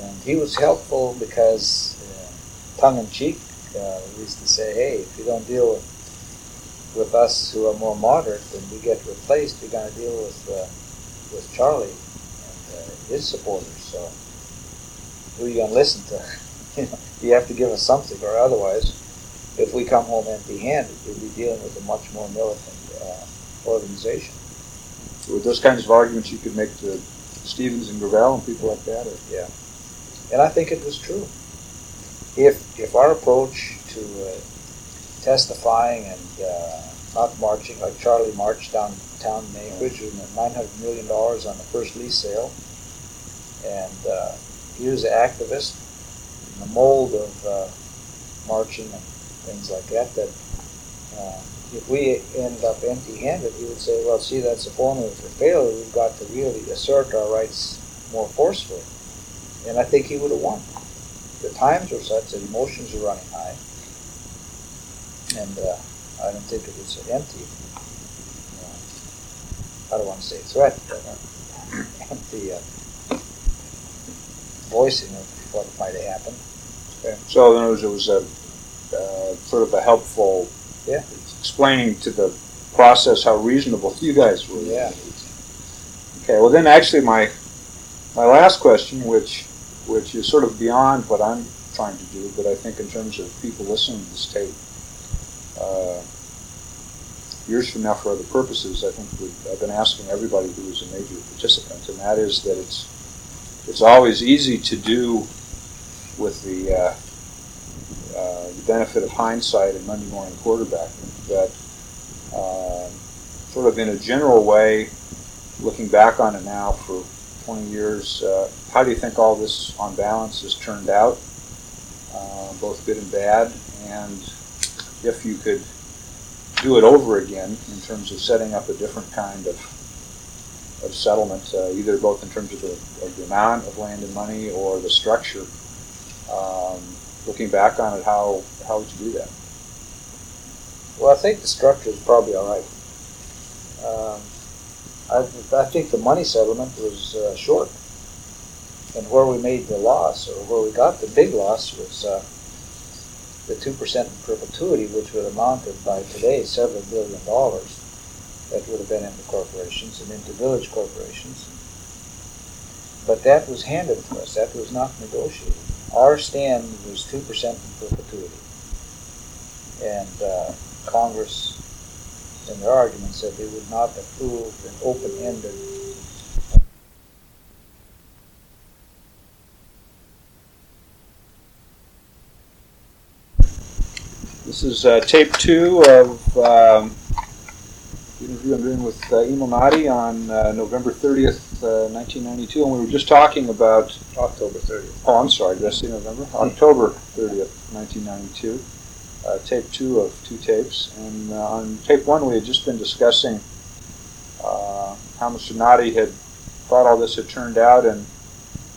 And he was helpful because, uh, tongue in cheek, uh, used to say, hey, if you don't deal with, with us who are more moderate, then we get replaced. You're going to deal with uh, with Charlie and uh, his supporters. So who are you going to listen to? you you have to give us something, or otherwise, if we come home empty-handed, you'll be dealing with a much more militant uh, organization. With those kinds of arguments, you could make to Stevens and Gravel and people like that. Or? Yeah, and I think it was true. If if our approach to uh, testifying and uh, not marching like Charlie marched downtown in Anchorage with nine hundred million dollars on the first lease sale, and uh, he was an activist in the mold of uh, marching and things like that. That uh, if we end up empty-handed, he would say, "Well, see, that's a formula for failure. We've got to really assert our rights more forcefully." And I think he would have won. The times are such that emotions are running high, and uh, I don't think it was empty. Uh, I don't want to say threat, but uh, empty uh, voicing of what might have happened. Okay. So in other words, it was a uh, sort of a helpful yeah. Explaining to the process how reasonable you guys were. Yeah. Okay. Well, then actually my my last question, which which is sort of beyond what I'm trying to do, but I think in terms of people listening to this tape, uh, years from now for other purposes, I think I've been asking everybody who is a major participant, and that is that it's it's always easy to do with the uh, uh, the benefit of hindsight and Monday morning quarterbacking, but uh, sort of in a general way, looking back on it now for 20 years, uh, how do you think all this on balance has turned out, uh, both good and bad, and if you could do it over again in terms of setting up a different kind of of settlement, uh, either both in terms of the, of the, amount of land and money or the structure. Um, looking back on it, how how would you do that? Well, I think the structure is probably all right. Um, I, I think the money settlement was uh, short, and where we made the loss or where we got the big loss was uh, the two percent in perpetuity, which would amount to by today several billion dollars that would have been into corporations and into village corporations. But that was handed to us. That was not negotiated. Our stand was 2% in perpetuity. And uh, Congress, in their argument, said they would not approve an open-ended This is uh, tape two of um, interview I'm doing with uh, on uh, November 30th, uh, 1992, and we were just talking about October 30th. Oh, I'm sorry, did I say November? October 30th, 1992. Uh, tape two of two tapes, and uh, on tape one we had just been discussing uh, how Mr. Notti had thought all this had turned out, and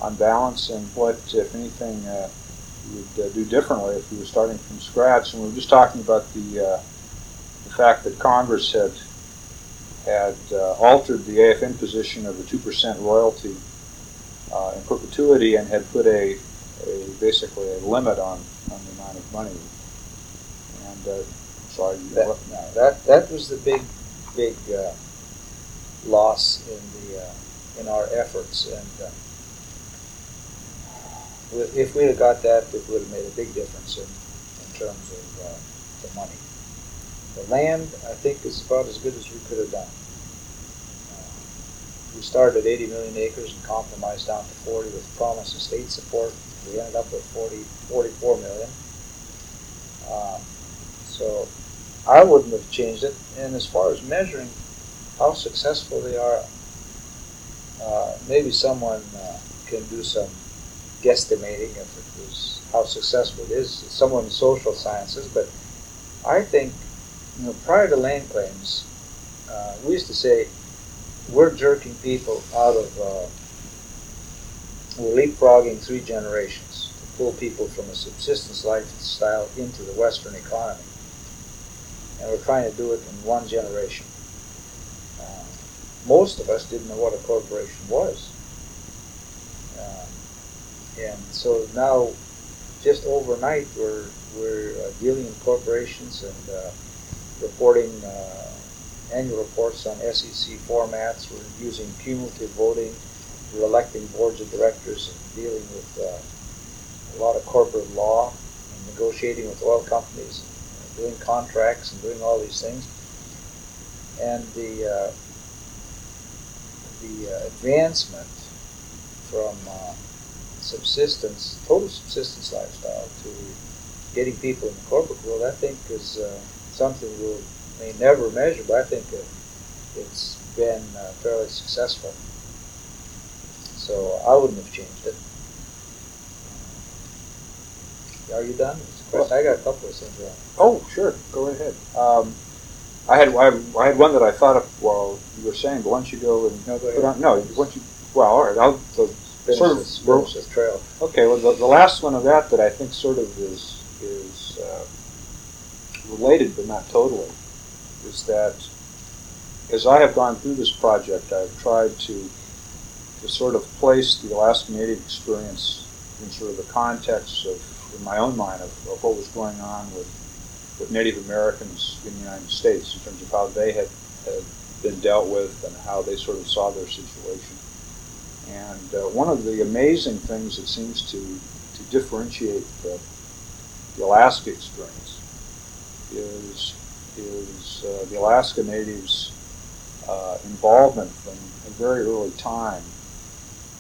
on balance, and what, if anything, he would do differently if he was starting from scratch. And we were just talking about the the fact that Congress had had uh, altered the AFN position of the 2% royalty uh, in perpetuity and had put a, a, basically a limit on, on the amount of money. Uh, sorry, that, no, that that was the big big uh, loss in the uh, in our efforts and. Uh, if we had got that, it would have made a big difference in, in terms of the money. The land, I think, is about as good as we could have done. Uh, we started at 80 million acres and compromised down to 40 with promise of state support. We ended up with 40, 44 million. Um, so I wouldn't have changed it. And as far as measuring how successful they are, uh, maybe someone uh, can do some guesstimating of it was how successful it is. Someone in social sciences, but I think you know prior to land claims, uh, we used to say we're jerking people out of uh, we're leapfrogging three generations to pull people from a subsistence lifestyle into the Western economy, and we're trying to do it in one generation. Uh, most of us didn't know what a corporation was. Uh, and so now, just overnight, we're, we're uh, dealing in corporations and uh, reporting uh, annual reports on SEC formats. We're using cumulative voting. We're electing boards of directors and dealing with uh, a lot of corporate law and negotiating with oil companies, doing contracts and doing all these things. And the uh, the uh, advancement from uh, subsistence, total subsistence lifestyle to getting people in the corporate world, I think is uh, something we'll may never measure, but I think it, it's been uh, fairly successful. So I wouldn't have changed it. Are you done? Well, I got a couple of things. Around. Oh, sure. Go ahead. Um, I had I, I, had one that I thought of while you were saying, but why don't you go and no, go ahead. On, no, once you well, all right. I'll so finish sort of this, finish this trail. Okay. Well, the, the, last one of that that I think sort of is is uh, related, but not totally is that as I have gone through this project, I've tried to to sort of place the Alaska Native experience in sort of the context of, in my own mind, of, of what was going on with, with Native Americans in the United States in terms of how they had, had been dealt with and how they sort of saw their situation. And uh, one of the amazing things that seems to, to differentiate the, the Alaska experience is is uh, the Alaska Natives' uh, involvement from a very early time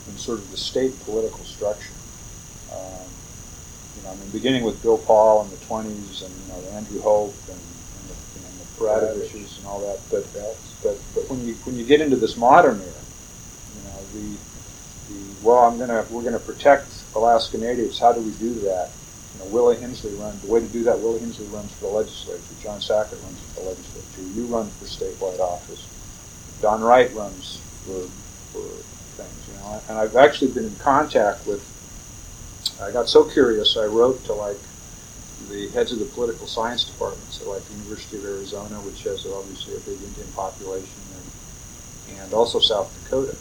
in sort of the state political structure. I mean, beginning with Bill Paul in the 20s and you know Andrew Hope and, and the, and the Peratroviches and all that, but but but when you when you get into this modern era, you know the the well, I'm gonna we're gonna protect Alaska Natives. How do we do that? You know, Willie Hensley runs, the way to do that, Willie Hensley runs for the legislature, John Sackett runs for the legislature, you run for statewide office, Don Wright runs for, for things, you know, and I've actually been in contact with, I got so curious, I wrote to like the heads of the political science departments at like the University of Arizona, which has obviously a big Indian population, and, and also South Dakota.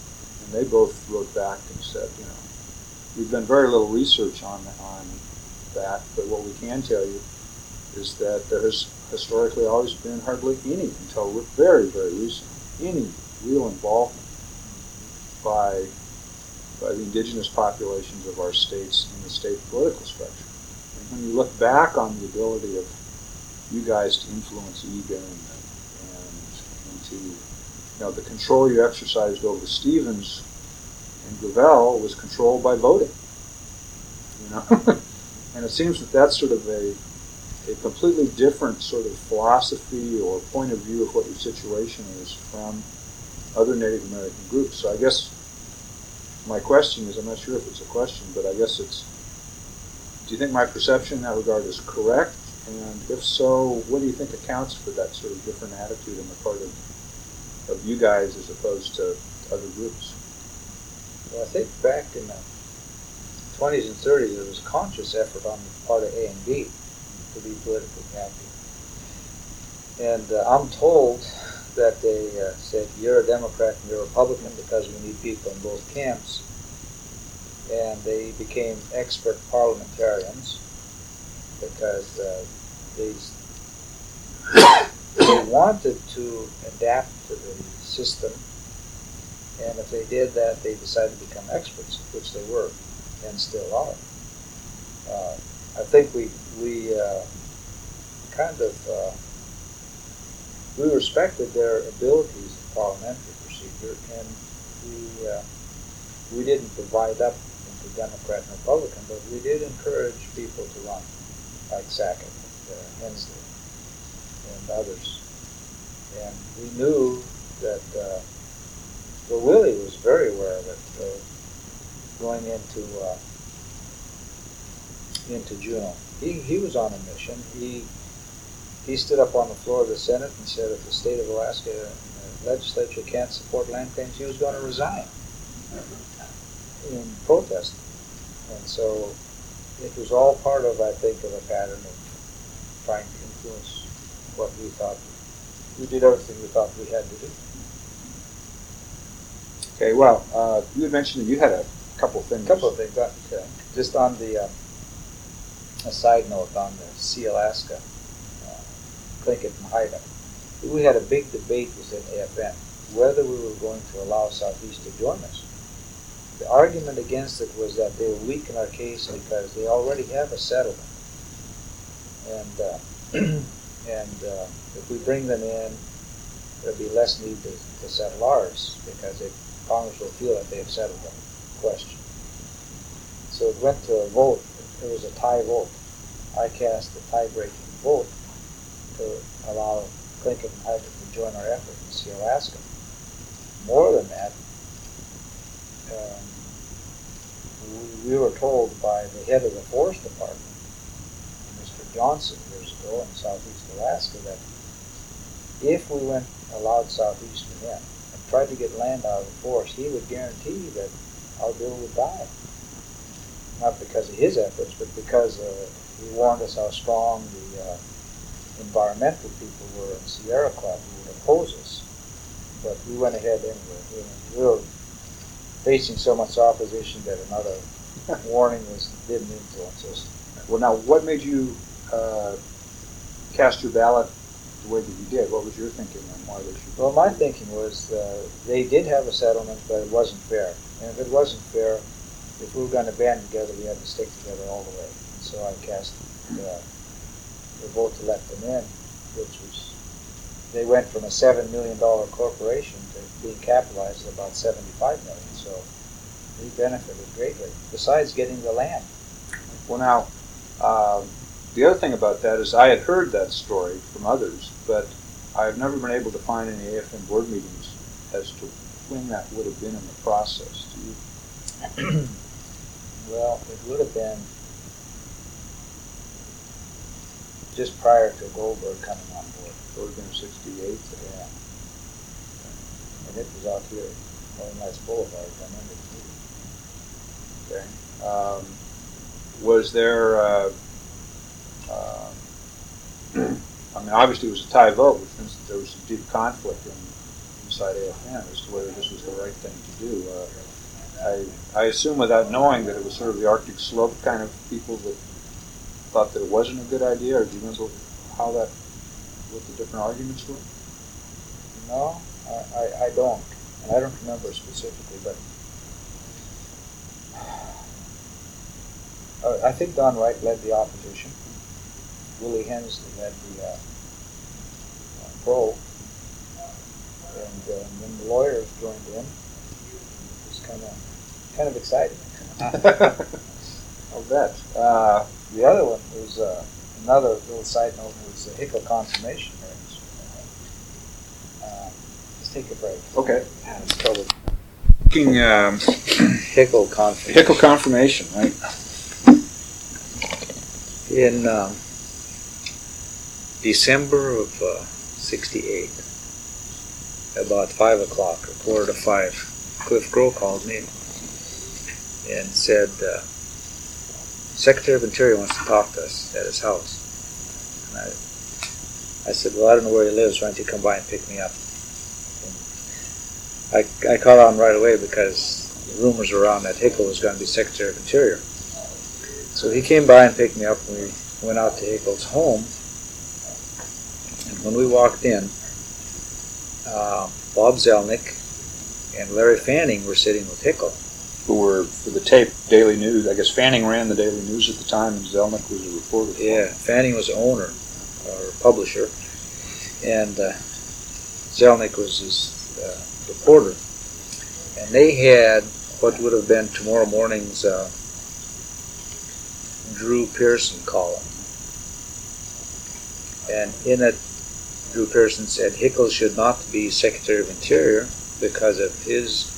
And they both wrote back and said, you know, we've done very little research on, on that, but what we can tell you is that there has historically always been hardly any, until very, very recently, any real involvement by, by the indigenous populations of our states in the state political structure. And when you look back on the ability of you guys to influence and, and, and to, you know, the control you exercised over Stevens and Gravel was controlled by voting. You know? And it seems that that's sort of a, a completely different sort of philosophy or point of view of what your situation is from other Native American groups. So I guess my question is, I'm not sure if it's a question, but I guess it's, do you think my perception in that regard is correct? And if so, what do you think accounts for that sort of different attitude on the part of, of you guys as opposed to other groups? Well, I think back in the 20s and 30s, there was conscious effort on the part of A and B to be politically active. And uh, I'm told that they uh, said, you're a Democrat and you're a Republican because we need people in both camps. And they became expert parliamentarians because uh, these, they wanted to adapt to the system. And if they did that, they decided to become experts, which they were and still are. Uh, I think we we uh, kind of uh, we respected their abilities in parliamentary procedure, and we uh, we didn't divide up into Democrat and Republican, but we did encourage people to run, like Sackett and uh, Hensley. and others. And we knew that, uh, well, Willie was very aware of it uh, going into uh, into Juneau. He, he was on a mission. He he stood up on the floor of the Senate and said if the state of Alaska legislature can't support land claims, he was going to resign in protest. And so it was all part of, I think, of a pattern of trying to influence what we thought. We did everything we thought we had to do. Okay, well, uh, you had mentioned that you had a couple of things. A couple of things. Uh, just on the, uh, a side note on the Sealaska, uh, Tlingit and Haida. We had a big debate within AFN whether we were going to allow Southeast to join us. The argument against it was that they would weaken our case because they already have a settlement. And, uh, and uh, if we bring them in, there'll be less need to, to settle ours because Congress will feel that they have settled the question. So it went to a vote. It was a tie vote. I cast a tie-breaking vote to allow Tlingit and Haida to join our effort in Sea Alaska. More than that, um, we, we were told by the head of the Forest Department, Mr. Johnson, years ago in Southeast Alaska, that if we went allowed Southeast to him and tried to get land out of the forest, he would guarantee that our bill would die. Not because of his efforts, but because uh, he warned us how strong the uh, environmental people were in Sierra Club who would oppose us. But we went ahead anyway. We were facing so much opposition that another warning was didn't influence us. Well, now, what made you uh, cast your ballot the way that you did? What was your thinking on why they should? Well, my thinking was uh, they did have a settlement, but it wasn't fair. And if it wasn't fair, if we were going to band together, we had to stick together all the way. And so I cast uh, the vote to let them in, which was they went from a seven million dollar corporation to being capitalized at about seventy-five million. So they benefited greatly, besides getting the land. Well, now, um, the other thing about that is I had heard that story from others, but I've never been able to find any AFM board meetings as to when that would have been in the process. Do you? well, it would have been just prior to Goldberg coming on board. Have been 68. Yeah. And it was out here on Nice Boulevard, I remember Okay. Um, was there, uh, uh, I mean, obviously it was a tie vote, which means that there was some deep conflict in, inside AFN as to whether this was the right thing to do. Uh, I, I assume without knowing that it was sort of the Arctic slope kind of people that thought that it wasn't a good idea, or do you remember how that, what the different arguments were? No, I, I, I don't. And I don't remember specifically, but uh, I think Don Wright led the opposition. Willie Hensley led the uh, uh, pro. And uh, when the lawyers joined in, it was kind of kind of exciting. I'll bet. The other one was uh, another little side note was the Hickel confirmation hearings. Uh, let's take a break. Okay. Looking, um, Hickel confirmation. Hickel confirmation, right? In um, December of '68, uh, about five o'clock or quarter to five, Cliff Groh called me and said. Uh, Secretary of Interior wants to talk to us at his house. And I, I said, well, I don't know where he lives. Why don't you come by and pick me up? And I, I caught on right away because rumors were around that Hickel was going to be Secretary of Interior. So he came by and picked me up, and we went out to Hickel's home. And when we walked in, uh, Bob Zelnick and Larry Fanning were sitting with Hickel who were for the tape Daily News. I guess Fanning ran the Daily News at the time, and Zelnick was a reporter. Yeah, Fanning was owner or publisher, and uh, Zelnick was his uh, reporter. And they had what would have been tomorrow morning's uh, Drew Pearson column. And in it, Drew Pearson said Hickel should not be Secretary of Interior because of his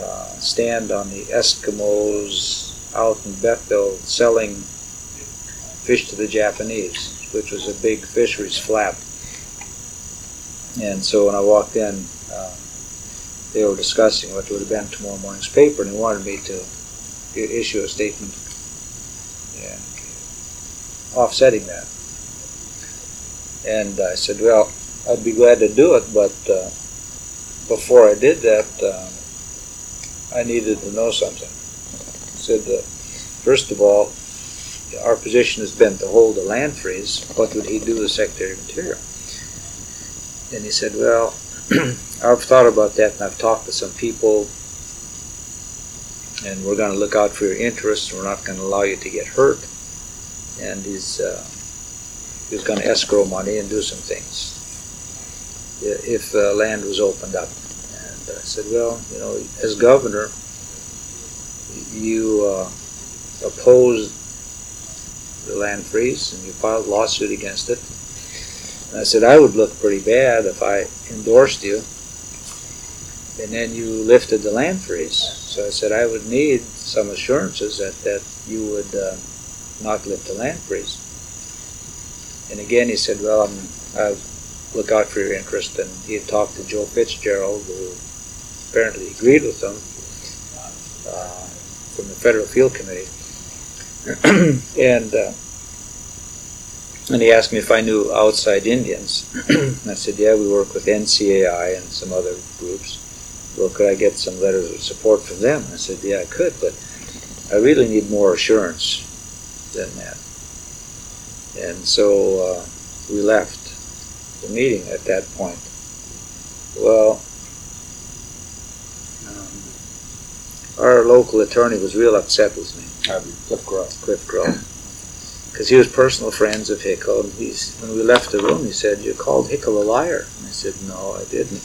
uh, stand on the Eskimos out in Bethel selling fish to the Japanese, which was a big fisheries flap. And so when I walked in, uh, they were discussing what would have been tomorrow morning's paper, and he wanted me to issue a statement offsetting that. And I said, well, I'd be glad to do it, but uh, before I did that, uh, I needed to know something. I said, uh, first of all, our position has been to hold the land freeze. What would he do as Secretary of Interior? And he said, well, I've thought about that and I've talked to some people and we're going to look out for your interests. We're not going to allow you to get hurt. And he's uh, he's going to escrow money and do some things if uh, land was opened up. And I said, well, you know, as governor, you uh, opposed the land freeze and you filed a lawsuit against it. And I said, I would look pretty bad if I endorsed you and then you lifted the land freeze. So I said I would need some assurances that, that you would uh, not lift the land freeze. And again, he said, well, I'm, I'll look out for your interest. And he had talked to Joe Fitzgerald, who apparently agreed with them uh, from the Federal Field Committee. and uh, and he asked me if I knew outside Indians. I said, yeah, we work with NCAI and some other groups well, could I get some letters of support from them? I said, yeah, I could, but I really need more assurance than that. And so uh, we left the meeting at that point. Well, um, our local attorney was real upset with me. Cliff Groh. Cliff Groh. Because he was personal friends of Hickel. And he's, when we left the room, he said, you called Hickel a liar. And I said, no, I didn't.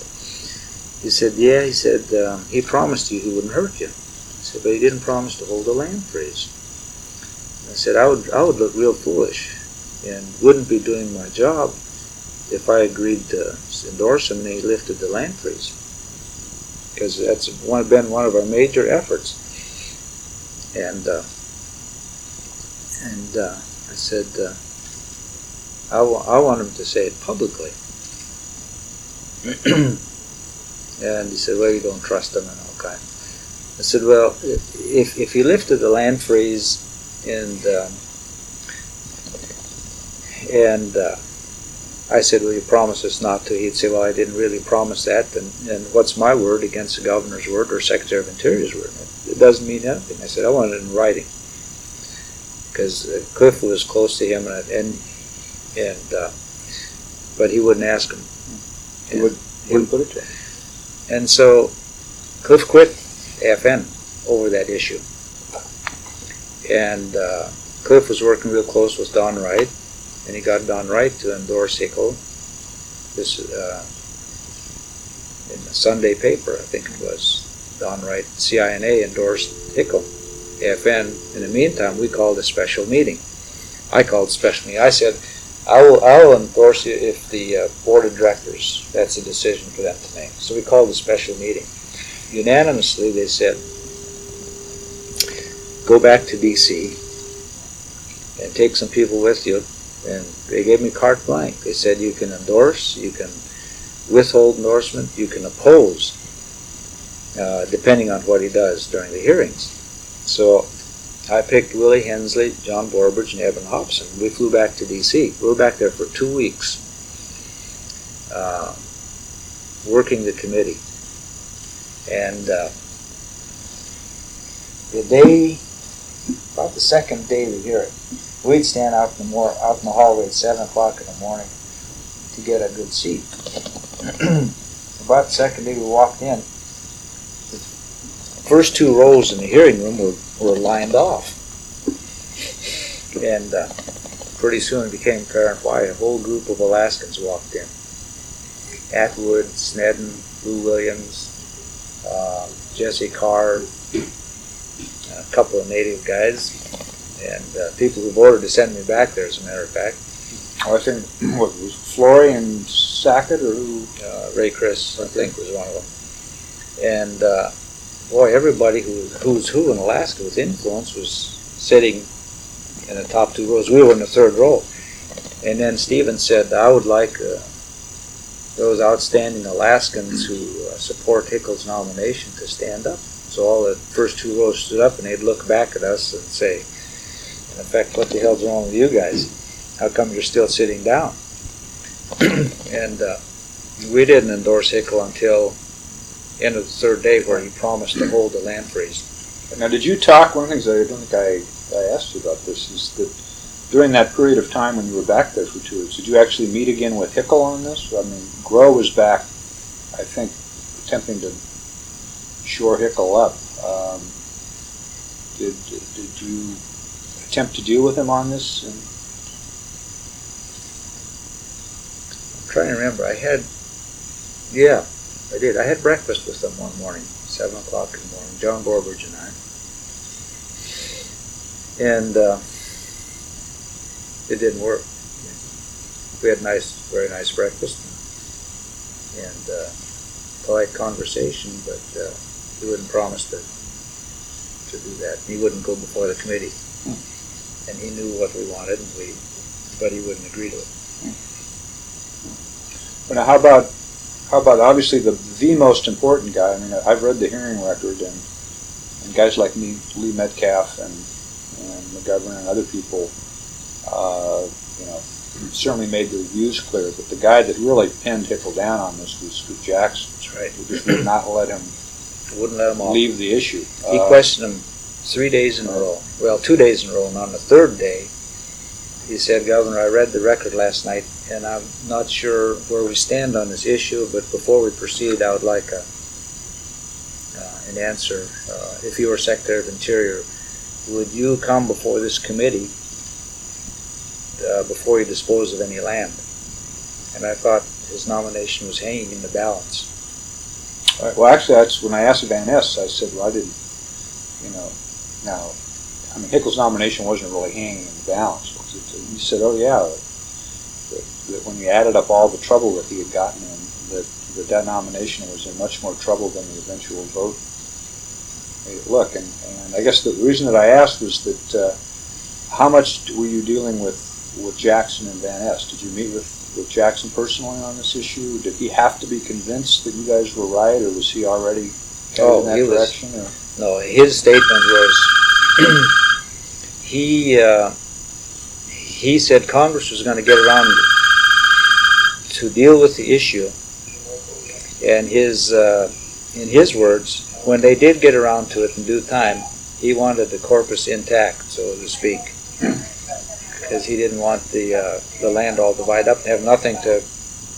He said, yeah, he said, uh, he promised you he wouldn't hurt you. I said, but he didn't promise to hold a land freeze. I said, I would, I would look real foolish and wouldn't be doing my job if I agreed to endorse him and he lifted the land freeze. Because that's one, been one of our major efforts. And, uh, and uh, I said, uh, I, I want him to say it publicly. And he said, well, you don't trust them and all kind. I said, well, if, if he lifted the land freeze and um, and uh, I said, well, you promised us not to. He'd say, well, I didn't really promise that. And, and what's my word against the governor's word or Secretary of Interior's word? It doesn't mean anything. I said, I want it in writing. Because Cliff was close to him, and, and, and uh, but he wouldn't ask him. He, would, he wouldn't put it to him. And so Cliff quit FN over that issue. And uh, Cliff was working real close with Don Wright, and he got Don Wright to endorse Hickel. This uh, in the Sunday paper, I think it was. Don Wright, CINA endorsed Hickel. FN. In the meantime, we called a special meeting. I called special meeting. I said, I will, I will endorse you if the uh, board of directors, that's a decision for them to make. So we called a special meeting. Unanimously, they said, go back to DC and take some people with you. And they gave me carte blanche. They said you can endorse, you can withhold endorsement, you can oppose, uh, depending on what he does during the hearings. So I picked Willie Hensley, John Borbridge, and Eben Hopson. We flew back to D.C. We were back there for two weeks, uh, working the committee. And uh, the day, about the second day of the hearing, we'd stand out in the more out in the hallway at seven o'clock in the morning to get a good seat. about the second day we walked in, the first two rows in the hearing room were were lined off. And uh, pretty soon it became apparent why a whole group of Alaskans walked in. Atwood, Snedden, Lou Williams, uh, Jesse Carr, a couple of native guys, and uh, people who voted to send me back there, as a matter of fact. I think what was Flory and Sackett or who? Uh, Ray Chris, I think, was one of them. And uh, boy, everybody who who's who in Alaska with influence was sitting in the top two rows. We were in the third row. And then Stephen said, I would like uh, those outstanding Alaskans who uh, support Hickel's nomination to stand up. So all the first two rows stood up and they'd look back at us and say, in effect, what the hell's wrong with you guys? How come you're still sitting down? and uh, we didn't endorse Hickel until end of the third day where he promised to hold the land freeze. Now, did you talk? One of the things I don't think I, I asked you about this is that during that period of time when you were back there for two weeks, did you actually meet again with Hickel on this? I mean, Groh was back, I think, attempting to shore Hickel up. Um, did, did you attempt to deal with him on this? And I'm trying to remember. I had, yeah, I did. I had breakfast with them one morning, seven o'clock in the morning. John Borbridge and I, and uh, it didn't work. We had nice, very nice breakfast and uh, polite conversation, but uh, he wouldn't promise to to do that. He wouldn't go before the committee, hmm. And he knew what we wanted, and we, but he wouldn't agree to it. Hmm. Now, how about how about obviously the the most important guy? I mean, I've read the hearing record, and and guys like me, Lee Metcalf, and and McGovern and other people, uh, you know, certainly made their views clear. But the guy that really pinned Hickel down on this was, was Jackson. That's right. Who just would not let him wouldn't let him off. leave the issue. He uh, questioned him three days in a row. Well, two days in a row, and on the third day, he said, Governor, I read the record last night, and I'm not sure where we stand on this issue, but before we proceed, I would like a, uh, an answer. Uh, if you were Secretary of Interior, would you come before this committee uh, before you dispose of any land? And I thought his nomination was hanging in the balance. Right. Well, actually, that's when I asked Van I said, well, I didn't, you know, now, I mean, Hickel's nomination wasn't really hanging in the balance he said, "Oh yeah, that, that when he added up all the trouble that he had gotten in, that that, that nomination was in much more trouble than the eventual vote." Look, and, and I guess the reason that I asked was that uh, how much were you dealing with with Jackson and Van Ness? Did you meet with with Jackson personally on this issue? Did he have to be convinced that you guys were right, or was he already oh, in that direction? Was, no, his statement was he uh, he said Congress was going to get around to deal with the issue. And his, uh, in his words, when they did get around to it in due time, he wanted the corpus intact, so to speak, because he didn't want the uh, the land all divided up and have nothing to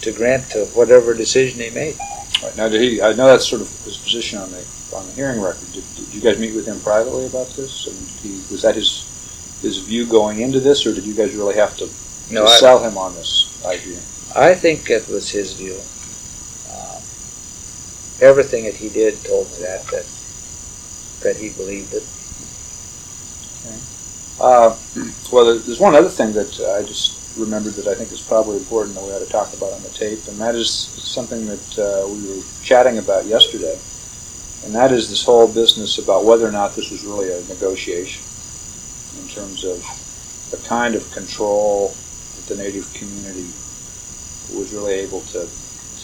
to grant to whatever decision he made. Right. Now, did he? I know that's sort of his position on the on the hearing record. Did, did you guys meet with him privately about this? And he, was that his his view going into this, or did you guys really have to, no, to I, sell him on this idea? I think it was his view. Uh, everything that he did told me that that that he believed it. Okay. Uh, well, there's one other thing that I just remembered that I think is probably important that we ought to talk about on the tape, and that is something that uh, we were chatting about yesterday, and that is this whole business about whether or not this was really a negotiation in terms of the kind of control that the native community was really able to,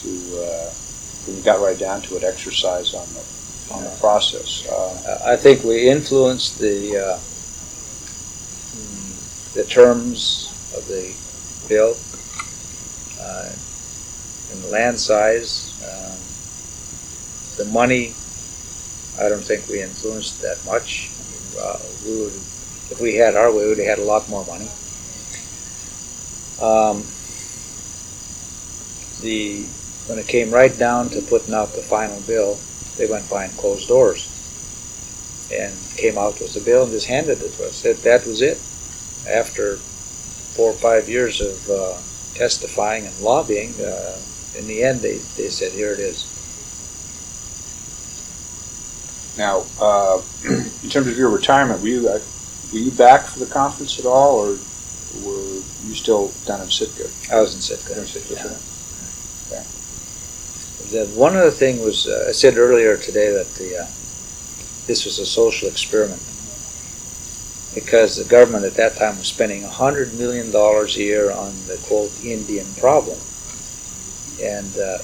to uh, when you got right down to it, exercise on the on the process. Uh, I think we influenced the uh, the terms of the bill uh, and the land size. Um, the money, I don't think we influenced that much. Uh, we would if we had our way, we would have had a lot more money. Um, the when it came right down to putting out the final bill, they went behind closed doors and came out with the bill and just handed it to us. That, that was it. After four or five years of uh, testifying and lobbying, uh, in the end, they, they said, here it is. Now, uh, in terms of your retirement, were you, were you back for the conference at all, or were you still down in Sitka? I was in Sitka. In Sitka. Yeah. The, one other thing was uh, I said earlier today that the uh, this was a social experiment because the government at that time was spending hundred million dollars a year on the quote Indian problem, and uh,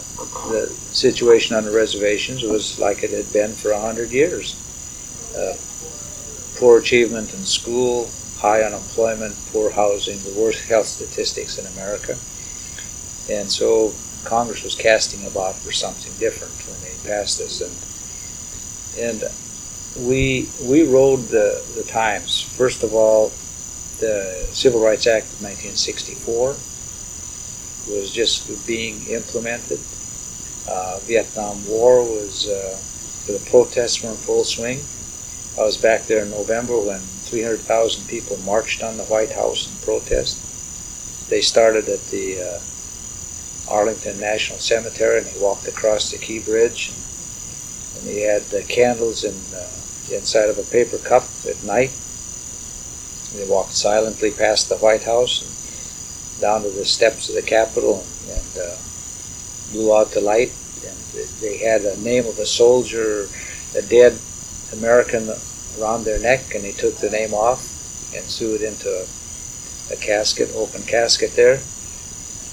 the situation on the reservations was like it had been for hundred years: uh, poor achievement in school, high unemployment, poor housing, the worst health statistics in America, and so Congress was casting about for something different when they passed this, and and we we rode the the times. First of all, the Civil Rights Act of 1964 was just being implemented. Uh, Vietnam War was uh, the protests were in full swing. I was back there in November when 300,000 people marched on the White House in protest. They started at the uh, Arlington National Cemetery, and they walked across the Key Bridge. And, they had the candles and uh, inside of a paper cup at night. They walked silently past the White House and down to the steps of the Capitol and, and uh, blew out the light. And they had a name of a soldier, a dead American, around their neck, and they took the name off and threw it into a, a casket, open casket there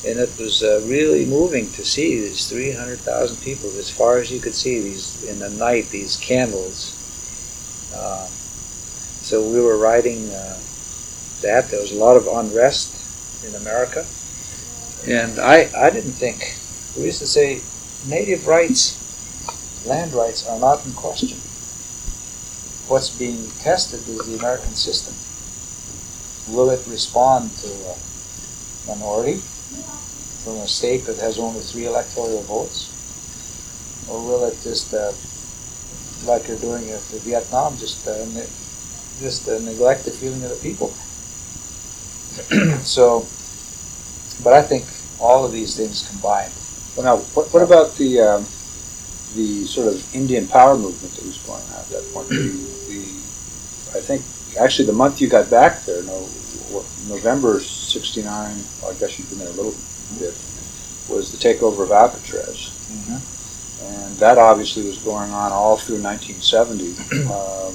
and it was uh, really moving to see these 300,000 people as far as you could see these in the night these candles uh, so we were riding uh, that. There was a lot of unrest in America. And I, I didn't think we used to say native rights land rights are not in question. What's being tested is the American system. Will it respond to a minority from a state that has only three electoral votes? Or will it just, uh, like you're doing with Vietnam, just uh, ne- just uh, neglect the feeling of the people? so, but I think all of these things combined. Well, now, what, what about the um, the sort of Indian power movement that was going on at that point? the, the, I think actually the month you got back there, no, November '69. Well, I guess you've been there a little bit, was the takeover of Alcatraz. Mm-hmm. And that obviously was going on all through 1970. Um,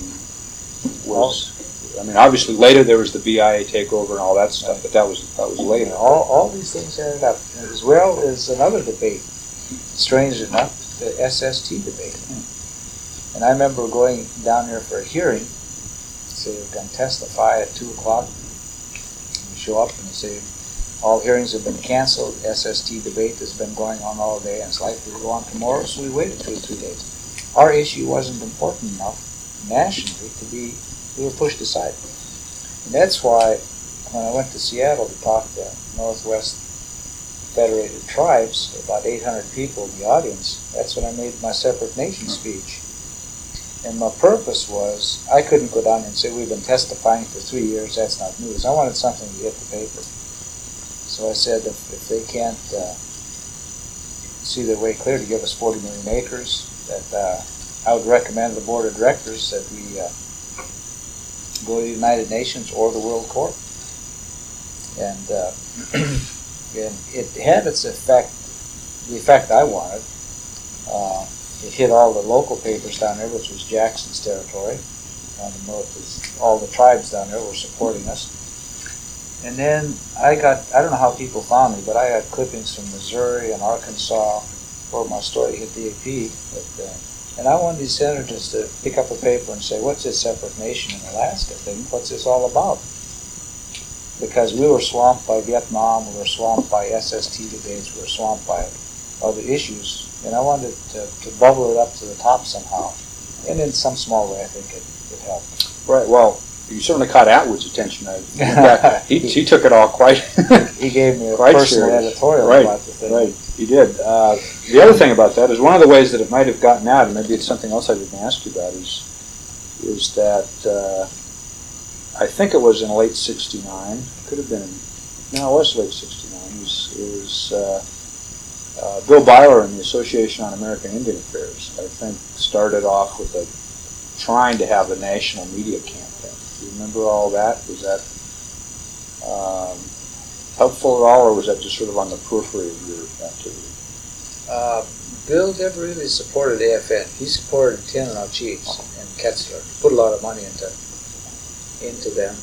was, I mean, obviously later there was the BIA takeover and all that stuff, but that was that was later. All, all these things ended up, as well as another debate. Strange enough, the SST debate. Hmm. And I remember going down there for a hearing. Say you're going to testify at two o'clock. You show up and you say all hearings have been canceled. SST debate has been going on all day and it's likely to go on tomorrow, so we waited two or three days. Our issue wasn't important enough nationally to be, we were pushed aside. And that's why when I went to Seattle to talk to Northwest Federated Tribes, about 800 people in the audience, that's when I made my separate nation speech. And my purpose was, I couldn't go down and say, we've been testifying for three years, that's not news. I wanted something to hit the paper. So I said if, if they can't uh, see their way clear to give us 40 million acres, that uh, I would recommend the board of directors that we uh, go to the United Nations or the World Court. And, uh, and it had its effect, the effect I wanted. Uh, it hit all the local papers down there, which was Jackson's territory. On the north, all the tribes down there were supporting us. And then I got, I don't know how people found me, but I got clippings from Missouri and Arkansas where my story hit DAP. But, uh, and I wanted these senators to pick up a paper and say, what's this separate nation in Alaska thing? What's this all about? Because we were swamped by Vietnam, we were swamped by SST debates, we were swamped by other issues. And I wanted to, to bubble it up to the top somehow. And in some small way, I think it, it helped. Right. Well, you certainly caught Atwood's attention. he, he took it all quite. he gave me a quite personal serious. editorial right, about the thing. Right, he did. Uh, the other thing about that is one of the ways that it might have gotten out, and maybe it's something else I didn't ask you about, is is that uh, I think it was in late '69. Could have been. No, it was late '69. Is is uh, uh, Bill Byler and the Association on American Indian Affairs? I think started off with a trying to have a national media campaign you remember all that? Was that um, helpful at all, or was that just sort of on the periphery of your activity? Uh, Bill never really supported AFN. He supported Tanana Chiefs and Ketzler. Put a lot of money into into them,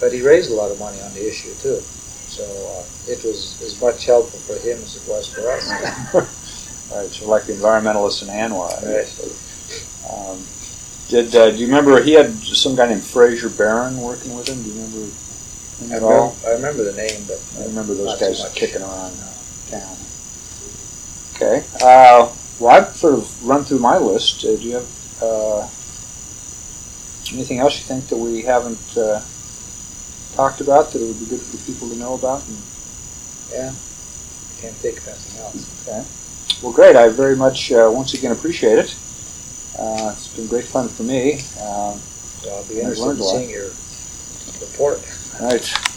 but he raised a lot of money on the issue too. So uh, it was as much helpful for him as it was for us. Right, so like the environmentalists in ANWR. Right. Um, did uh, do you remember he had some guy named Fraser Barron working with him? Do you remember him I at remember, all? I remember the name, but I remember those guys kicking around uh, town. Okay. Uh, well, I've sort of run through my list. Uh, do you have uh, anything else you think that we haven't uh, talked about that it would be good for people to know about? And, yeah, can't think of anything else. Okay, well, great. I very much uh, once again appreciate it. Uh, it's been great fun for me. Um, So I'll be interested in seeing your report. all right.